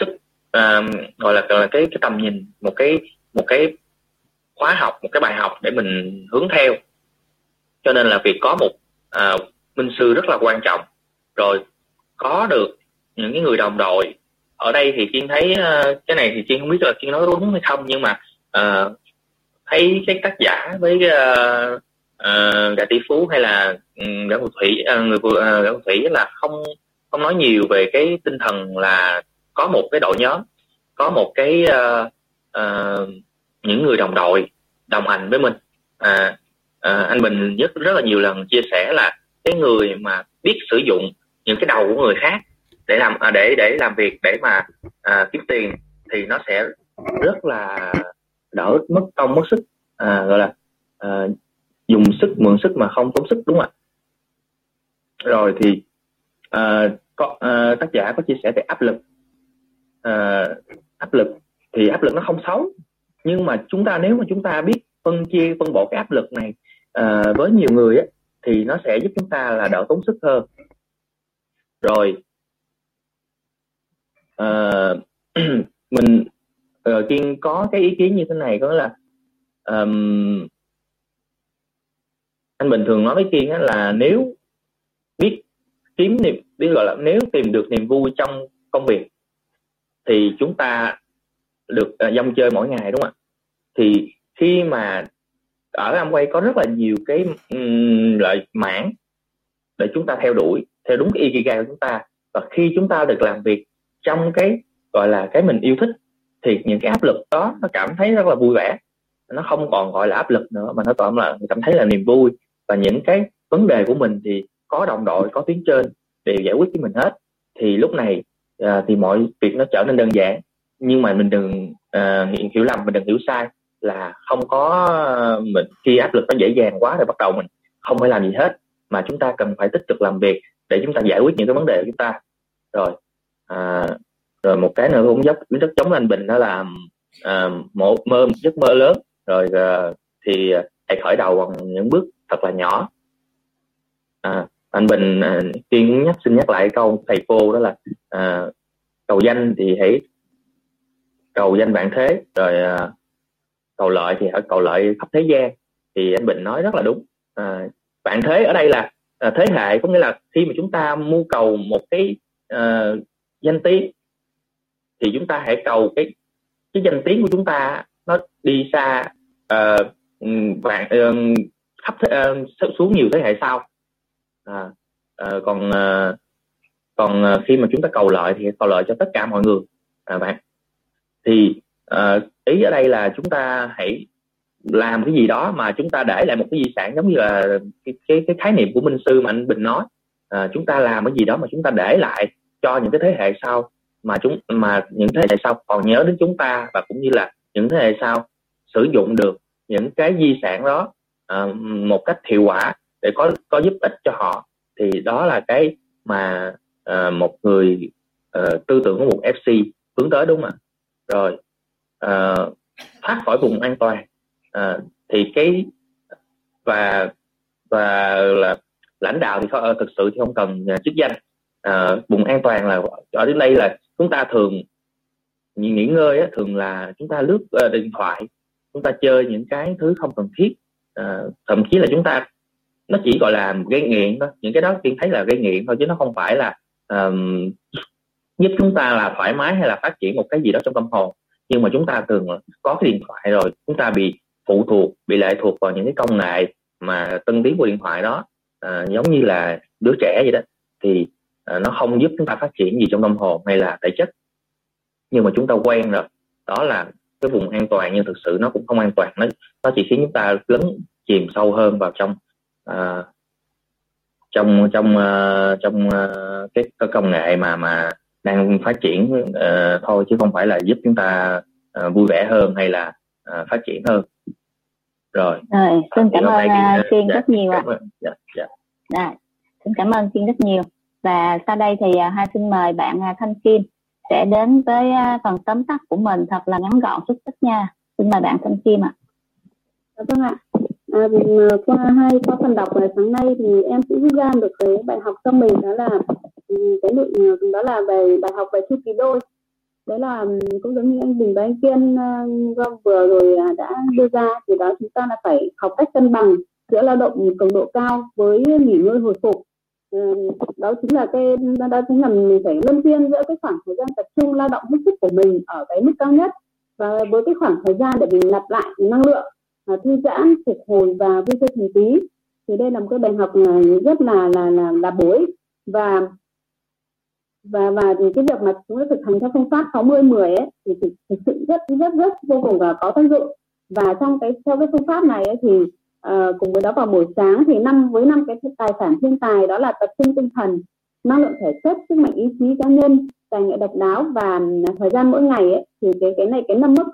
sức uh, gọi là gọi là cái cái tầm nhìn một cái một cái khóa học một cái bài học để mình hướng theo. Cho nên là việc có một à, minh sư rất là quan trọng. Rồi có được những cái người đồng đội. Ở đây thì kiên thấy uh, cái này thì kiên không biết là kiên nói đúng hay không nhưng mà uh, thấy cái tác giả với uh, uh, gã tỷ phú hay là um, gã phù thủy uh, người uh, gã phù thủy là không không nói nhiều về cái tinh thần là có một cái đội nhóm có một cái uh, uh, những người đồng đội đồng hành với mình. À, à, anh Bình rất rất là nhiều lần chia sẻ là cái người mà biết sử dụng những cái đầu của người khác để làm à, để để làm việc để mà à, kiếm tiền thì nó sẽ rất là đỡ mất công mất sức à, gọi là à, dùng sức mượn sức mà không tốn sức đúng không ạ? Rồi thì à, có, à, tác giả có chia sẻ về áp lực. À, áp lực thì áp lực nó không xấu nhưng mà chúng ta nếu mà chúng ta biết phân chia phân bổ cái áp lực này à, với nhiều người á, thì nó sẽ giúp chúng ta là đỡ tốn sức hơn. Rồi à, mình rồi kiên có cái ý kiến như thế này có là um, anh bình thường nói với kiên là nếu biết kiếm niềm biết gọi là nếu tìm được niềm vui trong công việc thì chúng ta được uh, dông chơi mỗi ngày đúng không ạ? Thì khi mà ở Amway có rất là nhiều cái um, loại mảng để chúng ta theo đuổi theo đúng cái ikigai của chúng ta. Và khi chúng ta được làm việc trong cái gọi là cái mình yêu thích thì những cái áp lực đó nó cảm thấy rất là vui vẻ. Nó không còn gọi là áp lực nữa mà nó còn là cảm thấy là niềm vui. Và những cái vấn đề của mình thì có đồng đội có tuyến trên đều giải quyết với mình hết. Thì lúc này à, thì mọi việc nó trở nên đơn giản. Nhưng mà mình đừng à, hiểu lầm mình đừng hiểu sai là không có ờ, mình khi áp lực nó dễ dàng quá thì bắt đầu mình không phải làm gì hết mà chúng ta cần phải tích cực làm việc để chúng ta giải quyết những cái vấn đề của chúng ta. Rồi à, rồi một cái nữa cũng rất rất giống anh bình đó là ờ, à, một mơ giấc mơ lớn. Rồi à, thì hãy khởi đầu bằng những bước thật là nhỏ. À, anh bình à, kiên nhắc xin nhắc lại câu thầy cô đó là à, cầu danh thì hãy cầu danh bạn thế. Rồi à, cầu lợi thì ở cầu lợi khắp thế gian. Thì anh bình nói rất là đúng. À, bạn thế ở đây là à, thế hệ có nghĩa là khi mà chúng ta mưu cầu một cái à, danh tiếng thì chúng ta hãy cầu cái cái danh tiếng của chúng ta nó đi xa à, bạn à, khắp thế, à, xuống nhiều thế hệ sau. À, à, còn à, còn à, khi mà chúng ta cầu lợi thì cầu lợi cho tất cả mọi người. À, bạn thì Ờ, ý ở đây là chúng ta hãy làm cái gì đó mà chúng ta để lại một cái di sản giống như là cái cái, cái khái niệm của minh sư mà anh bình nói. À, chúng ta làm cái gì đó mà chúng ta để lại cho những cái thế hệ sau mà chúng mà những thế hệ sau còn nhớ đến chúng ta và cũng như là những thế hệ sau sử dụng được những cái di sản đó à, một cách hiệu quả để có có giúp ích cho họ. Thì đó là cái mà à, một người à, tư tưởng của một FC hướng tới đúng không ạ? Rồi uh, thoát khỏi vùng an toàn. Uh, thì cái và và là lãnh đạo thì không, ờ, thực sự thì không cần chức danh. Uh, vùng an toàn là ở đến đây là chúng ta thường nghỉ ngơi á, thường là chúng ta lướt uh, điện thoại chúng ta chơi những cái thứ không cần thiết. Uh, thậm chí là chúng ta nó chỉ gọi là gây nghiện thôi. Những cái đó tiên thấy là gây nghiện thôi chứ nó không phải là um, giúp chúng ta là thoải mái hay là phát triển một cái gì đó trong tâm hồn nhưng mà chúng ta thường có cái điện thoại rồi chúng ta bị phụ thuộc bị lệ thuộc vào những cái công nghệ mà tân tiến của điện thoại đó. À, giống như là đứa trẻ vậy đó thì à, nó không giúp chúng ta phát triển gì trong tâm hồn hay là thể chất. Nhưng mà chúng ta quen rồi đó là cái vùng an toàn nhưng thực sự nó cũng không an toàn. Nó nó chỉ khiến chúng ta lấn chìm sâu hơn vào trong à, trong trong uh, trong uh, cái, cái công nghệ mà mà đang phát triển uh, thôi chứ không phải là giúp chúng ta uh, vui vẻ hơn hay là uh, phát triển hơn. Rồi. Rồi xin cảm ơn Kiên dạ, rất nhiều ạ. dạ, dạ. Dạ, xin cảm ơn Kiên rất nhiều. Và sau đây thì uh, hai xin mời bạn uh, Thanh Kim sẽ đến với uh, phần tóm tắt của mình thật là ngắn gọn xúc tích nha. Xin mời bạn Thanh Kim ạ. À. vâng ạ. À, qua hai qua phần đọc ngày sáng nay thì em cũng rút ra được cái bài học cho mình đó là Ừ, cái nội ừ, đó là về bài học về chu kỳ đôi. Đấy là ừ, cũng giống như anh Bình và anh Kiên uh, vừa rồi à, đã đưa ra thì đó chúng ta là phải học cách cân bằng giữa lao động cường độ cao với nghỉ ngơi hồi phục. Đó chính là cái đó chính là mình phải luân phiên giữa cái khoảng thời gian tập trung lao động hết sức của mình ở cái mức cao nhất và với cái khoảng thời gian để mình nạp lại năng lượng à, thư giãn phục hồi và vui chơi thần tí. Thì đây là một cái bài học à, rất là là là là bối và và và cái việc mà chúng ta thực hành theo phương pháp 60 10 ấy thì thực, thực sự rất rất rất vô cùng là có tác dụng. Và trong cái theo cái phương pháp này ấy, thì uh, cùng với đó vào buổi sáng thì năm với năm cái tài sản thiên tài đó là tập trung tinh thần năng lượng thể chất sức mạnh ý chí cá nhân tài nghệ độc đáo và à, thời gian mỗi ngày ấy, thì cái cái này cái năm mức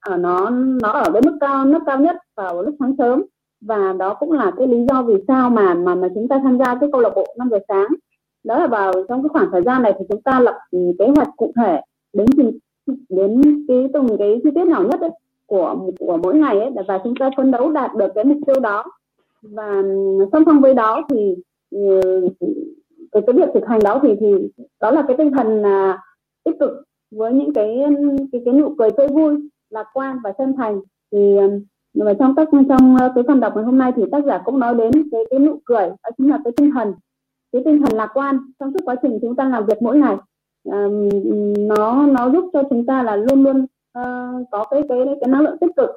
ở nó nó ở cái mức cao mức cao nhất vào lúc sáng sớm. Và đó cũng là cái lý do vì sao mà mà mà chúng ta tham gia cái câu lạc bộ năm giờ sáng đó là vào trong cái khoảng thời gian này thì chúng ta lập ừ, kế hoạch cụ thể đến đến cái từng cái chi tiết nhỏ nhất ấy, của của mỗi ngày ấy và chúng ta phấn đấu đạt được cái mục tiêu đó. Và ừ, song song với đó thì ừ, cái, cái việc thực hành đó thì thì đó là cái tinh thần là tích cực với những cái cái cái nụ cười tươi vui lạc quan và chân thành. Thì mà trong các trong à, cái phần đọc ngày hôm nay thì tác giả cũng nói đến cái cái nụ cười đó chính là cái tinh thần cái tinh thần lạc quan trong suốt quá trình chúng ta làm việc mỗi ngày. À, nó nó giúp cho chúng ta là luôn luôn uh, có cái cái cái năng lượng tích cực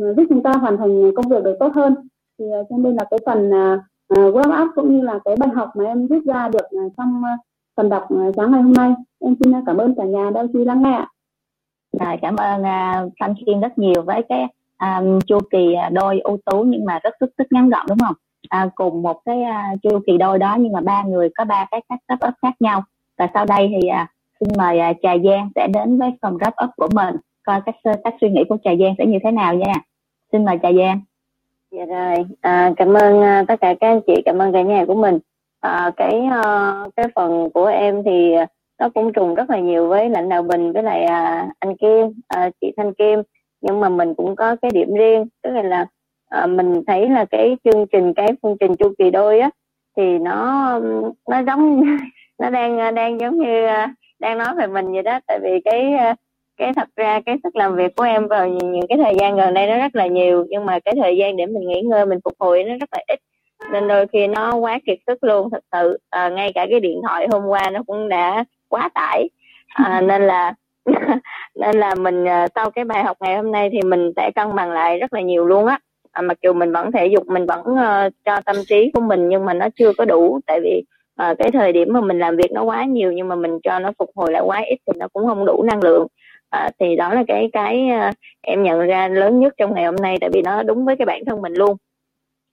ờ, giúp chúng ta hoàn thành công việc được tốt hơn. Thì uh, cho nên là cái phần uh, web app cũng như là cái bài học mà em rút ra được uh, trong uh, phần đọc uh, sáng ngày hôm nay em xin cảm ơn cả nhà đã chú lắng nghe À, cảm ơn uh, Thanh Kiên rất nhiều với cái um, chu kỳ đôi ưu tú nhưng mà rất rất rất ngắn gọn đúng không? À, cùng một cái à, chu kỳ đôi đó nhưng mà ba người có ba cái cách wrap up khác nhau. Và sau đây thì à, xin mời à, trà giang sẽ đến với phần wrap up của mình coi cách ờ, cách suy nghĩ của trà giang sẽ như thế nào nha. Xin mời trà giang. Dạ rồi à, cảm ơn à, tất cả các anh chị cảm ơn cả nhà của mình. À, cái à, cái phần của em thì nó cũng trùng rất là nhiều với lãnh đạo bình với lại à, anh kim à, chị thanh kim. Nhưng mà mình cũng có cái điểm riêng tức là, là à, mình thấy là cái chương trình cái phương trình chu kỳ đôi á thì nó nó giống nó đang đang giống như à, đang nói về mình vậy đó. Tại vì cái à, cái thật ra cái sức làm việc của em vào những, những cái thời gian gần đây nó rất là nhiều nhưng mà cái thời gian để mình nghỉ ngơi mình phục hồi nó rất là ít. Nên đôi khi nó quá kiệt sức luôn thật sự. À, ngay cả cái điện thoại hôm qua nó cũng đã quá tải. À, nên là nên là mình sau cái bài học ngày hôm nay thì mình sẽ cân bằng lại rất là nhiều luôn á à, mặc dù mình vẫn thể dục mình vẫn uh, cho tâm trí của mình nhưng mà nó chưa có đủ. Tại vì uh, cái thời điểm mà mình làm việc nó quá nhiều nhưng mà mình cho nó phục hồi lại quá ít thì nó cũng không đủ năng lượng. À, thì đó là cái cái uh, em nhận ra lớn nhất trong ngày hôm nay tại vì nó đúng với cái bản thân mình luôn.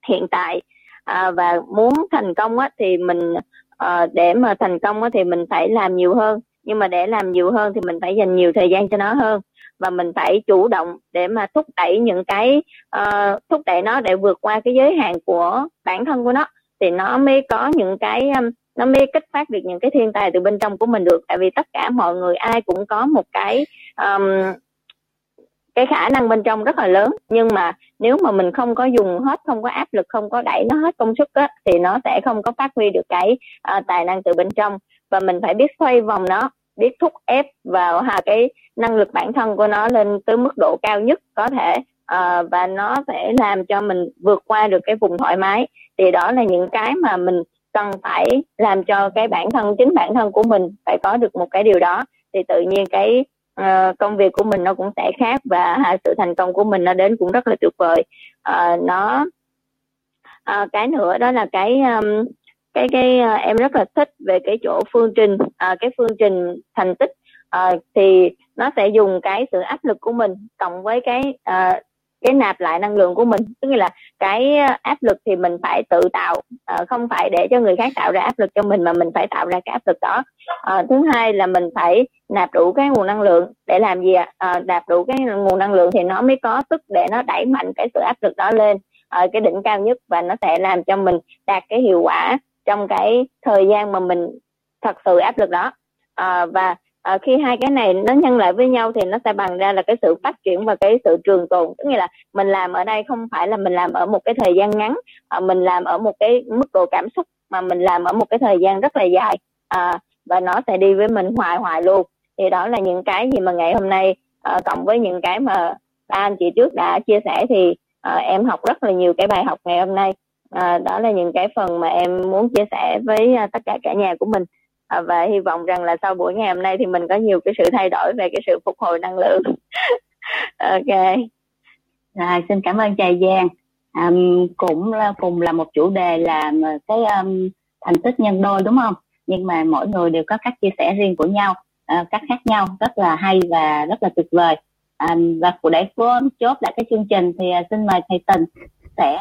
Hiện tại à, và muốn thành công á, thì mình à, để mà thành công á, thì mình phải làm nhiều hơn. Nhưng mà để làm nhiều hơn thì mình phải dành nhiều thời gian cho nó hơn và mình phải chủ động để mà thúc đẩy những cái uh, thúc đẩy nó để vượt qua cái giới hạn của bản thân của nó. Thì nó mới có những cái um, nó mới kích phát được những cái thiên tài từ bên trong của mình được. Tại vì tất cả mọi người ai cũng có một cái um, cái khả năng bên trong rất là lớn. Nhưng mà nếu mà mình không có dùng hết không có áp lực không có đẩy nó hết công suất á, thì nó sẽ không có phát huy được cái uh, tài năng từ bên trong. Và mình phải biết xoay vòng nó biết thúc ép vào hà cái năng lực bản thân của nó lên tới mức độ cao nhất có thể uh, và nó sẽ làm cho mình vượt qua được cái vùng thoải mái. Thì đó là những cái mà mình cần phải làm cho cái bản thân chính bản thân của mình phải có được một cái điều đó. Thì tự nhiên cái uh, công việc của mình nó cũng sẽ khác và uh, sự thành công của mình nó đến cũng rất là tuyệt vời. Uh, nó uh, cái nữa đó là cái um, cái cái uh, em rất là thích về cái chỗ phương trình uh, cái phương trình thành tích. Uh, thì nó sẽ dùng cái sự áp lực của mình cộng với cái uh, cái nạp lại năng lượng của mình. Tức là cái áp lực thì mình phải tự tạo uh, không phải để cho người khác tạo ra áp lực cho mình mà mình phải tạo ra cái áp lực đó. Uh, thứ hai là mình phải nạp đủ cái nguồn năng lượng để làm gì ạ? Uh, nạp đủ cái nguồn năng lượng thì nó mới có sức để nó đẩy mạnh cái sự áp lực đó lên. Ở cái đỉnh cao nhất và nó sẽ làm cho mình đạt cái hiệu quả trong cái thời gian mà mình thật sự áp lực đó. À, và à, khi hai cái này nó nhân lại với nhau thì nó sẽ bằng ra là cái sự phát triển và cái sự trường tồn. Tức nghĩa là mình làm ở đây không phải là mình làm ở một cái thời gian ngắn à, mình làm ở một cái mức độ cảm xúc mà mình làm ở một cái thời gian rất là dài. À, và nó sẽ đi với mình hoài hoài luôn. Thì đó là những cái gì mà ngày hôm nay à, cộng với những cái mà ba anh chị trước đã chia sẻ thì à, em học rất là nhiều cái bài học ngày hôm nay à, đó là những cái phần mà em muốn chia sẻ với à, tất cả cả nhà của mình. À, và hy vọng rằng là sau buổi ngày hôm nay thì mình có nhiều cái sự thay đổi về cái sự phục hồi năng lượng. Ok. Rồi xin cảm ơn trà giang. Um, cũng là, cùng là một chủ đề là ờ, cái um, thành tích nhân đôi đúng không? Nhưng mà mỗi người đều có cách chia sẻ riêng của nhau uh, cách khác nhau rất là hay và rất là tuyệt vời. Um, và để chốt lại cái chương trình thì uh, xin mời thầy tình sẽ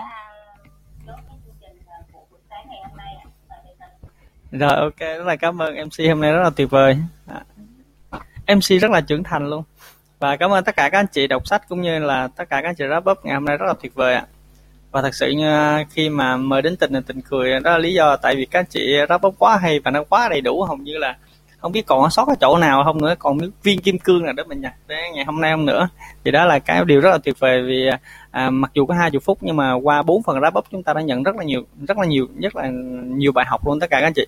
rồi, ok, rất là cảm ơn mc hôm nay rất là tuyệt vời. À, mc rất là trưởng thành luôn. Và cảm ơn tất cả các anh chị đọc sách cũng như là tất cả các anh chị wrap up ngày hôm nay rất là tuyệt vời ạ. Và thật sự như à, khi mà mời đến tình là tình cười, đó là lý do tại vì các anh chị wrap up quá hay và nó quá đầy đủ, hầu như là không biết còn sót cái chỗ nào không nữa. Còn viên kim cương nào đó mình nhặt đến ngày hôm nay không nữa. Thì đó là cái điều rất là tuyệt vời vì à, mặc dù có hai chục phút nhưng mà qua bốn phần wrap up chúng ta đã nhận rất là nhiều rất là nhiều rất là nhiều bài học luôn tất cả các anh chị.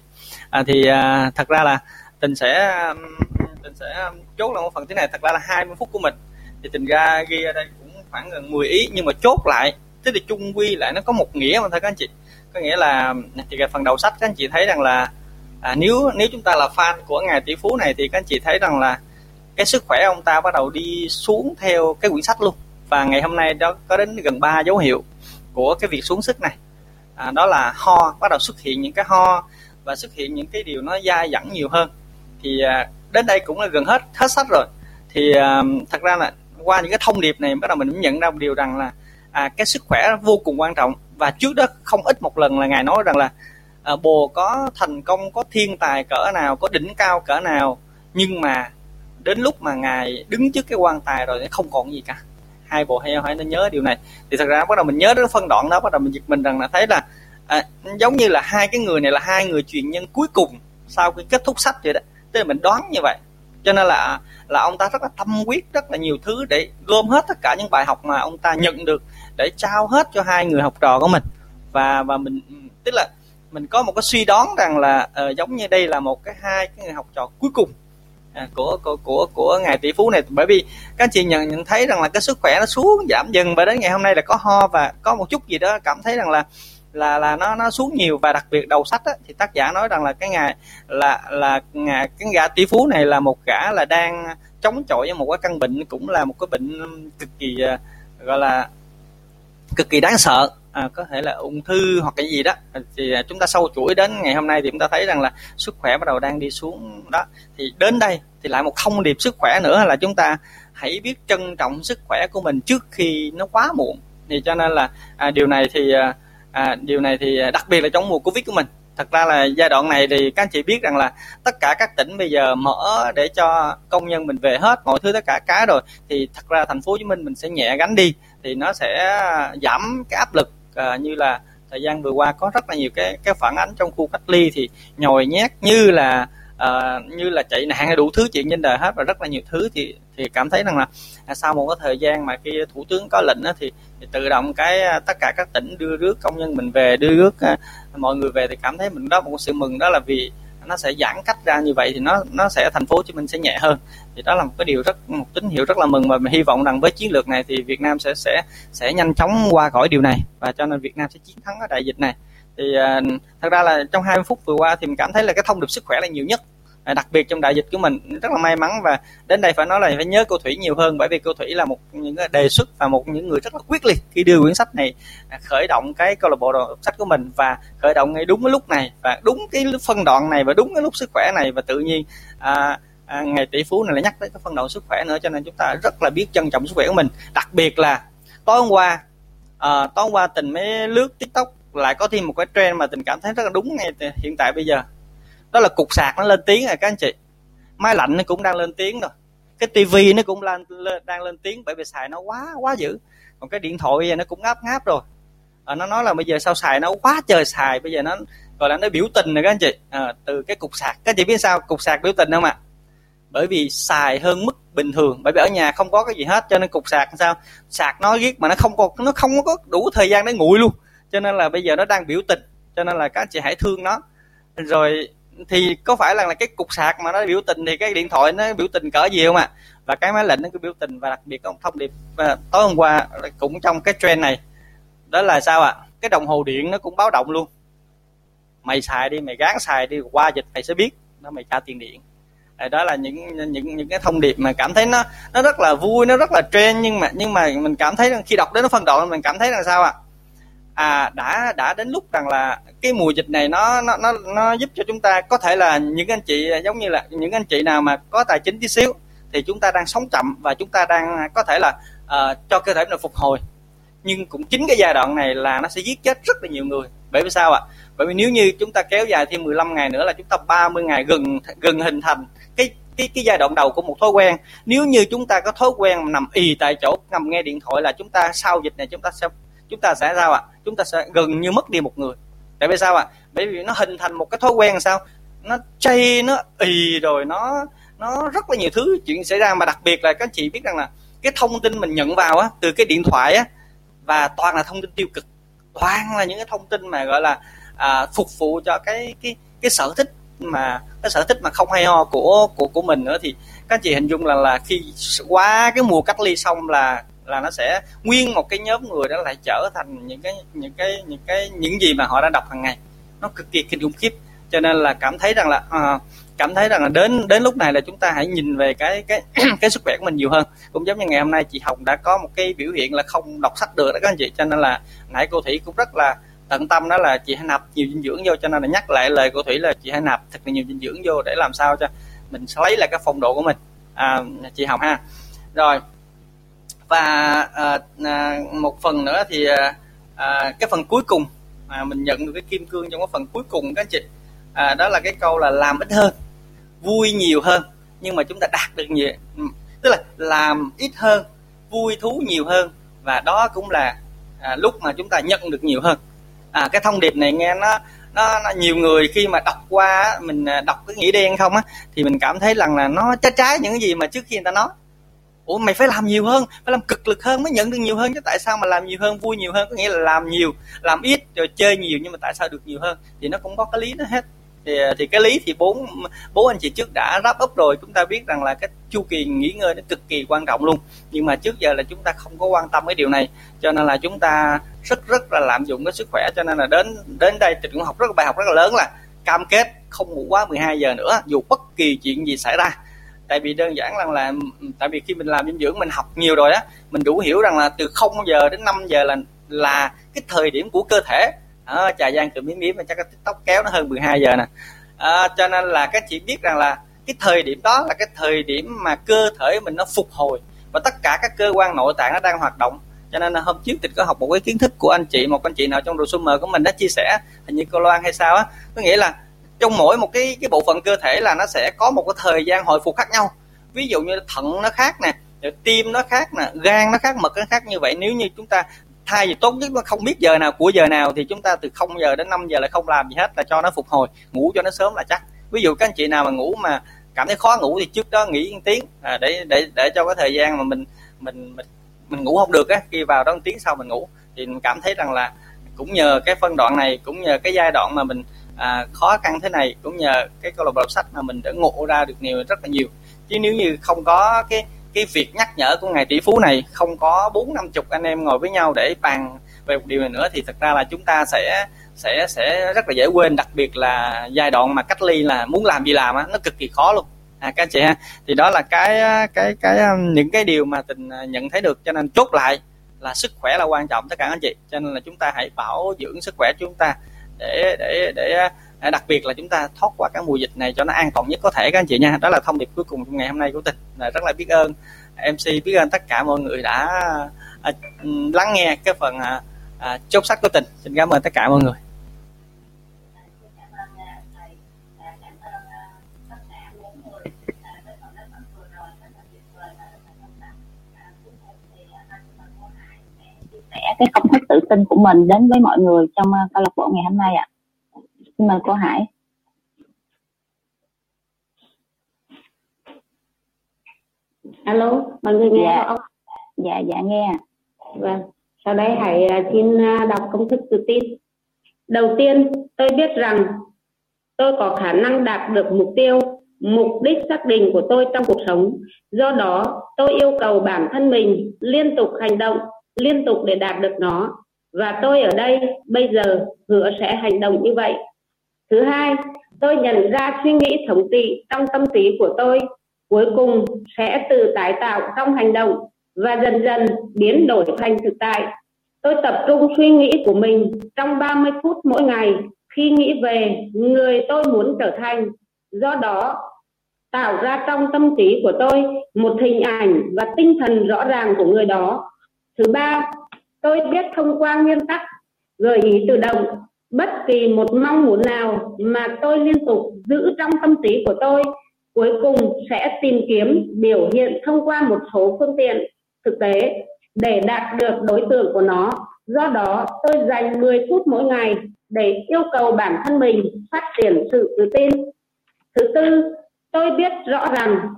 À, thì à, thật ra là tình sẽ tình sẽ chốt là một phần thế này. Thật ra là 20 phút của mình. Thì tình ra ghi ở đây cũng khoảng gần 10 ý. Nhưng mà chốt lại thế thì chung quy lại nó có một nghĩa mà thôi các anh chị. Có nghĩa là thì cái phần đầu sách các anh chị thấy rằng là à, nếu nếu chúng ta là fan của ngài tỷ phú này thì các anh chị thấy rằng là cái sức khỏe ông ta bắt đầu đi xuống theo cái quyển sách luôn. Và ngày hôm nay đó có đến gần 3 dấu hiệu của cái việc xuống sức này. À, đó là ho bắt đầu xuất hiện những cái ho và xuất hiện những cái điều nó dai dẳng nhiều hơn. Thì à, đến đây cũng là gần hết hết sách rồi. Thì à, thật ra là qua những cái thông điệp này bắt đầu mình cũng nhận ra một điều rằng là à, cái sức khỏe vô cùng quan trọng. Và trước đó không ít một lần là ngài nói rằng là à, bồ có thành công có thiên tài cỡ nào có đỉnh cao cỡ nào nhưng mà đến lúc mà ngài đứng trước cái quan tài rồi thì không còn gì cả. Hai bộ heo hãy nên nhớ điều này. Thì thật ra bắt đầu mình nhớ đến phân đoạn đó bắt đầu mình giật mình rằng là thấy là à, giống như là hai cái người này là hai người truyền nhân cuối cùng sau khi kết thúc sách vậy đó. Tức là mình đoán như vậy. Cho nên là là ông ta rất là tâm quyết rất là nhiều thứ để gom hết tất cả những bài học mà ông ta nhận được để trao hết cho hai người học trò của mình. Và và mình tức là mình có một cái suy đoán rằng là uh, giống như đây là một cái hai cái người học trò cuối cùng à, của của của của ngài tỷ phú này. Bởi vì các anh chị nhận nhận thấy rằng là cái sức khỏe nó xuống giảm dần và đến ngày hôm nay là có ho và có một chút gì đó cảm thấy rằng là là là nó nó xuống nhiều. Và đặc biệt đầu sách á, thì tác giả nói rằng là cái ngài là là ngài cái gã tỷ phú này là một gã là đang chống chọi với một cái căn bệnh cũng là một cái bệnh cực kỳ ờ, gọi là cực kỳ đáng sợ à, có thể là ung thư hoặc cái gì đó. Thì à, chúng ta sâu chuỗi đến ngày hôm nay thì chúng ta thấy rằng là sức khỏe bắt đầu đang đi xuống đó. Thì đến đây thì lại một thông điệp sức khỏe nữa là chúng ta hãy biết trân trọng sức khỏe của mình trước khi nó quá muộn. Thì cho nên là à, điều này thì à, à điều này thì à, đặc biệt là trong mùa covid của mình. Thật ra là giai đoạn này thì các anh chị biết rằng là tất cả các tỉnh bây giờ mở để cho công nhân mình về hết mọi thứ tất cả cái rồi thì thật ra thành phố hồ chí minh mình sẽ nhẹ gánh đi thì nó sẽ giảm cái áp lực à, như là thời gian vừa qua có rất là nhiều cái cái phản ánh trong khu cách ly thì nhồi nhét như là uh, như là chạy nạn hay đủ thứ chuyện trên đời hết và rất là nhiều thứ thì thì cảm thấy rằng là à, sau một cái thời gian mà khi thủ tướng có lệnh đó, thì, thì tự động cái à, tất cả các tỉnh đưa rước công nhân mình về đưa rước uh, mọi người về thì cảm thấy mình đó một sự mừng đó là vì nó sẽ giãn cách ra như vậy thì nó nó sẽ thành phố Hồ Chí Minh sẽ nhẹ hơn. Thì đó là một cái điều rất một tín hiệu rất là mừng và mình hy vọng rằng với chiến lược này thì Việt Nam sẽ sẽ sẽ nhanh chóng qua khỏi điều này và cho nên Việt Nam sẽ chiến thắng ở đại dịch này. Thì uh, thật ra là trong 20 phút vừa qua thì mình cảm thấy là cái thông điệp sức khỏe là nhiều nhất. À, đặc biệt trong đại dịch của mình rất là may mắn và đến đây phải nói là phải nhớ cô thủy nhiều hơn bởi vì cô thủy là một những đề xuất và một những người rất là quyết liệt khi đưa quyển sách này à, khởi động cái câu lạc bộ đọc sách của mình và khởi động ngay đúng cái lúc này và đúng cái phân đoạn này và đúng cái lúc sức khỏe này và tự nhiên à, à, ngày tỷ phú này lại nhắc tới cái phân đoạn sức khỏe nữa cho nên chúng ta rất là biết trân trọng sức khỏe của mình. Đặc biệt là tối hôm qua à, tối hôm qua tình mới lướt tiktok lại có thêm một cái trend mà tình cảm thấy rất là đúng ngay hiện tại bây giờ đó là cục sạc nó lên tiếng rồi các anh chị. Máy lạnh nó cũng đang lên tiếng rồi. Cái tivi nó cũng lên, lên đang lên tiếng bởi vì xài nó quá quá dữ. Còn cái điện thoại nó cũng ngáp ngáp rồi. À, nó nói là bây giờ sao xài nó quá trời xài bây giờ nó gọi là nó biểu tình rồi các anh chị. À, từ cái cục sạc. Các anh chị biết sao cục sạc biểu tình không ạ? Bởi vì xài hơn mức bình thường bởi vì ở nhà không có cái gì hết cho nên cục sạc sao? Sạc nó giết mà nó không có nó không có đủ thời gian để nguội luôn. Cho nên là bây giờ nó đang biểu tình. Cho nên là các anh chị hãy thương nó. Rồi thì có phải là, là cái cục sạc mà nó biểu tình thì cái điện thoại nó biểu tình cỡ gì không ạ? Và cái máy lạnh nó cứ biểu tình và đặc biệt có một thông điệp à, tối hôm qua cũng trong cái trend này. Đó là sao ạ? Cái đồng hồ điện nó cũng báo động luôn. Mày xài đi mày gán xài đi qua dịch mày sẽ biết nó mày trả tiền điện. Đó là những những những cái thông điệp mà cảm thấy nó nó rất là vui nó rất là trend nhưng mà nhưng mà mình cảm thấy khi đọc đến nó phân đoạn mình cảm thấy là sao ạ? à À, đã đã đến lúc rằng là cái mùa dịch này nó nó nó nó giúp cho chúng ta có thể là những anh chị giống như là những anh chị nào mà có tài chính tí xíu thì chúng ta đang sống chậm và chúng ta đang có thể là uh, cho cơ thể mình phục hồi. Nhưng cũng chính cái giai đoạn này là nó sẽ giết chết rất là nhiều người. Bởi vì sao ạ? Bởi vì nếu như chúng ta kéo dài thêm 15 ngày nữa là chúng ta 30 ngày gần gần hình thành cái cái cái giai đoạn đầu của một thói quen. Nếu như chúng ta có thói quen nằm ì tại chỗ nằm nghe điện thoại là chúng ta sau dịch này chúng ta sẽ chúng ta sẽ sao ạ? Chúng ta sẽ gần như mất đi một người. Tại vì sao ạ? Bởi vì nó hình thành một cái thói quen sao? Nó chay nó ì rồi nó nó rất là nhiều thứ chuyện xảy ra. Mà đặc biệt là các chị biết rằng là cái thông tin mình nhận vào á từ cái điện thoại á và toàn là thông tin tiêu cực. Toàn là những cái thông tin mà gọi là à, phục vụ cho cái cái cái sở thích mà cái sở thích mà không hay ho của của của mình nữa. Thì các chị hình dung là là khi qua cái mùa cách ly xong là là nó sẽ nguyên một cái nhóm người đó lại trở thành những cái những cái những cái những gì mà họ đã đọc hàng ngày. Nó cực kỳ kinh khủng khiếp. Cho nên là cảm thấy rằng là à, cảm thấy rằng là đến đến lúc này là chúng ta hãy nhìn về cái cái cái sức khỏe của mình nhiều hơn. Cũng giống như ngày hôm nay chị Hồng đã có một cái biểu hiện là không đọc sách được đó các anh chị. Cho nên là nãy cô Thủy cũng rất là tận tâm đó là chị hãy nạp nhiều dinh dưỡng vô. Cho nên là nhắc lại lời cô Thủy là chị hãy nạp thật là nhiều dinh dưỡng vô để làm sao cho mình lấy lại cái phong độ của mình. À, chị Hồng ha. Rồi và à, à, một phần nữa thì à, à, cái phần cuối cùng mà mình nhận được cái kim cương trong cái phần cuối cùng các anh chị à, đó là cái câu là làm ít hơn vui nhiều hơn. Nhưng mà chúng ta đạt được nhiều ừ, tức là làm ít hơn vui thú nhiều hơn. Và đó cũng là à, lúc mà chúng ta nhận được nhiều hơn. À, cái thông điệp này nghe nó nó, nó nhiều người khi mà đọc qua mình à, đọc cái nghĩa đen không á thì mình cảm thấy rằng là nó trái trái những cái gì mà trước khi người ta nói ủa, mày phải làm nhiều hơn, phải làm cực lực hơn mới nhận được nhiều hơn, chứ tại sao mà làm nhiều hơn, vui nhiều hơn? Có nghĩa là làm nhiều, làm ít rồi chơi nhiều nhưng mà tại sao được nhiều hơn? Thì nó cũng có cái lý nó hết. Thì thì cái lý thì bốn bố anh chị trước đã ráp up rồi. Chúng ta biết rằng là cái chu kỳ nghỉ ngơi nó cực kỳ quan trọng luôn. Nhưng mà trước giờ là chúng ta không có quan tâm cái điều này. Cho nên là chúng ta rất rất là lạm dụng cái sức khỏe. Cho nên là đến đến đây thì cũng học rất là bài học rất là lớn là cam kết không ngủ quá 12 giờ nữa, dù bất kỳ chuyện gì xảy ra tại vì đơn giản rằng là tại vì khi mình làm dinh dưỡng mình học nhiều rồi á mình đủ hiểu rằng là từ 0 giờ đến 5 giờ là là cái thời điểm của cơ thể. À, trà giang cười miếm miếm mà chắc cái tóc kéo nó hơn 12 giờ nè. À, cho nên là các chị biết rằng là cái thời điểm đó là cái thời điểm mà cơ thể mình nó phục hồi và tất cả các cơ quan nội tạng nó đang hoạt động. Cho nên là hôm trước thì có học một cái kiến thức của anh chị một anh chị nào trong đồ summer của mình đã chia sẻ hình như cô Loan hay sao á. Có nghĩa là trong mỗi một cái cái bộ phận cơ thể là nó sẽ có một cái thời gian hồi phục khác nhau. Ví dụ như thận nó khác nè tim nó khác nè gan nó khác mật nó khác như vậy. Nếu như chúng ta thay vì tốt nhất nó không biết giờ nào của giờ nào thì chúng ta từ 0 giờ đến 5 giờ là không làm gì hết là cho nó phục hồi ngủ cho nó sớm là chắc. Ví dụ các anh chị nào mà ngủ mà cảm thấy khó ngủ thì trước đó nghỉ một tiếng à, để để để cho cái thời gian mà mình mình mình mình ngủ không được á khi vào đó một tiếng sau mình ngủ thì mình cảm thấy rằng là cũng nhờ cái phân đoạn này cũng nhờ cái giai đoạn mà mình à, khó khăn thế này cũng nhờ cái câu lạc bộ đọc sách mà mình đã ngộ ra được nhiều rất là nhiều. Chứ nếu như không có cái cái việc nhắc nhở của ngài tỷ phú này không có bốn năm chục anh em ngồi với nhau để bàn về một điều này nữa thì thật ra là chúng ta sẽ sẽ sẽ rất là dễ quên. Đặc biệt là giai đoạn mà cách ly là muốn làm gì làm á nó cực kỳ khó luôn. À các anh chị ha thì đó là cái cái cái um, những cái điều mà tình à, nhận thấy được. Cho nên chốt lại là sức khỏe là quan trọng tất cả anh chị. Cho nên là chúng ta hãy bảo dưỡng sức khỏe chúng ta để để để à, đặc biệt là chúng ta thoát qua cái mùa dịch này cho nó an toàn nhất có thể các anh chị nha. Đó là thông điệp cuối cùng trong ngày hôm nay của tình. Là rất là biết ơn mc biết ơn tất cả mọi người đã à, lắng nghe cái phần à, à chốt sách của tình. Xin cảm ơn tất cả mọi người. Cái công thức tự tin của mình đến với mọi người trong uh, câu lạc bộ ngày hôm nay ạ. À. Xin mời cô Hải. Alo, mọi người nghe dạ. không? Dạ, dạ nghe. Vâng, sau đây hãy uh, xin uh, đọc công thức tự tin. Đầu tiên, tôi biết rằng tôi có khả năng đạt được mục tiêu, mục đích xác định của tôi trong cuộc sống. Do đó, tôi yêu cầu bản thân mình liên tục hành động liên tục để đạt được nó. Và tôi ở đây bây giờ hứa sẽ hành động như vậy. Thứ hai, tôi nhận ra suy nghĩ thống trị trong tâm trí của tôi cuối cùng sẽ tự tái tạo trong hành động và dần dần biến đổi thành thực tại. Tôi tập trung suy nghĩ của mình trong 30 phút mỗi ngày. Khi nghĩ về, người tôi muốn trở thành. Do đó, tạo ra trong tâm trí của tôi một hình ảnh và tinh thần rõ ràng của người đó thứ ba, tôi biết thông qua nguyên tắc gợi ý tự động, bất kỳ một mong muốn nào mà tôi liên tục giữ trong tâm trí của tôi, cuối cùng sẽ tìm kiếm biểu hiện thông qua một số phương tiện thực tế để đạt được đối tượng của nó. Do đó, tôi dành 10 phút mỗi ngày để yêu cầu bản thân mình phát triển sự tự tin. Thứ tư, tôi biết rõ rằng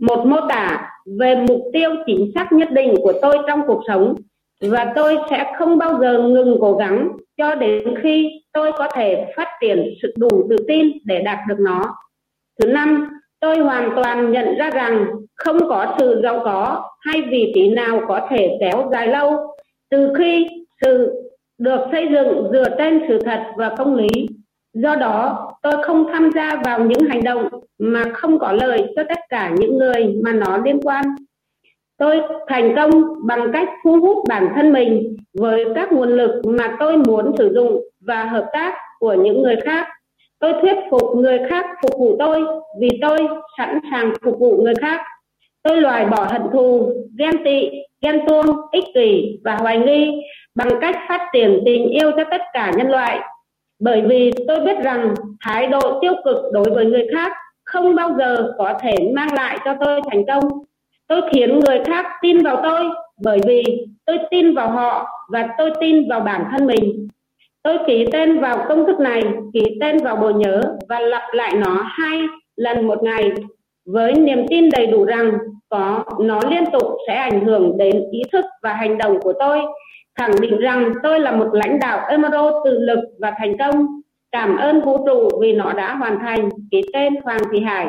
một mô tả về mục tiêu chính xác nhất định của tôi trong cuộc sống và tôi sẽ không bao giờ ngừng cố gắng cho đến khi tôi có thể phát triển sự đủ tự tin để đạt được nó. Thứ năm, tôi hoàn toàn nhận ra rằng không có sự giàu có hay vị trí nào có thể kéo dài lâu từ khi sự được xây dựng dựa trên sự thật và công lý. Do đó, tôi không tham gia vào những hành động mà không có lợi cho tất cả những người mà nó liên quan. Tôi thành công bằng cách thu hút bản thân mình với các nguồn lực mà tôi muốn sử dụng và hợp tác của những người khác. Tôi thuyết phục người khác phục vụ tôi vì tôi sẵn sàng phục vụ người khác. Tôi loại bỏ hận thù, ghen tị, ghen tuông, ích kỷ và hoài nghi bằng cách phát triển tình yêu cho tất cả nhân loại bởi vì tôi biết rằng thái độ tiêu cực đối với người khác không bao giờ có thể mang lại cho tôi thành công. Tôi khiến người khác tin vào tôi bởi vì tôi tin vào họ và tôi tin vào bản thân mình. Tôi ký tên vào công thức này, ký tên vào bộ nhớ và lặp lại nó hai lần một ngày với niềm tin đầy đủ rằng có, nó liên tục sẽ ảnh hưởng đến ý thức và hành động của tôi khẳng định rằng tôi là một lãnh đạo Emerald tự lực và thành công. Cảm ơn vũ trụ vì nó đã hoàn thành. Ký tên Hoàng Thị Hải.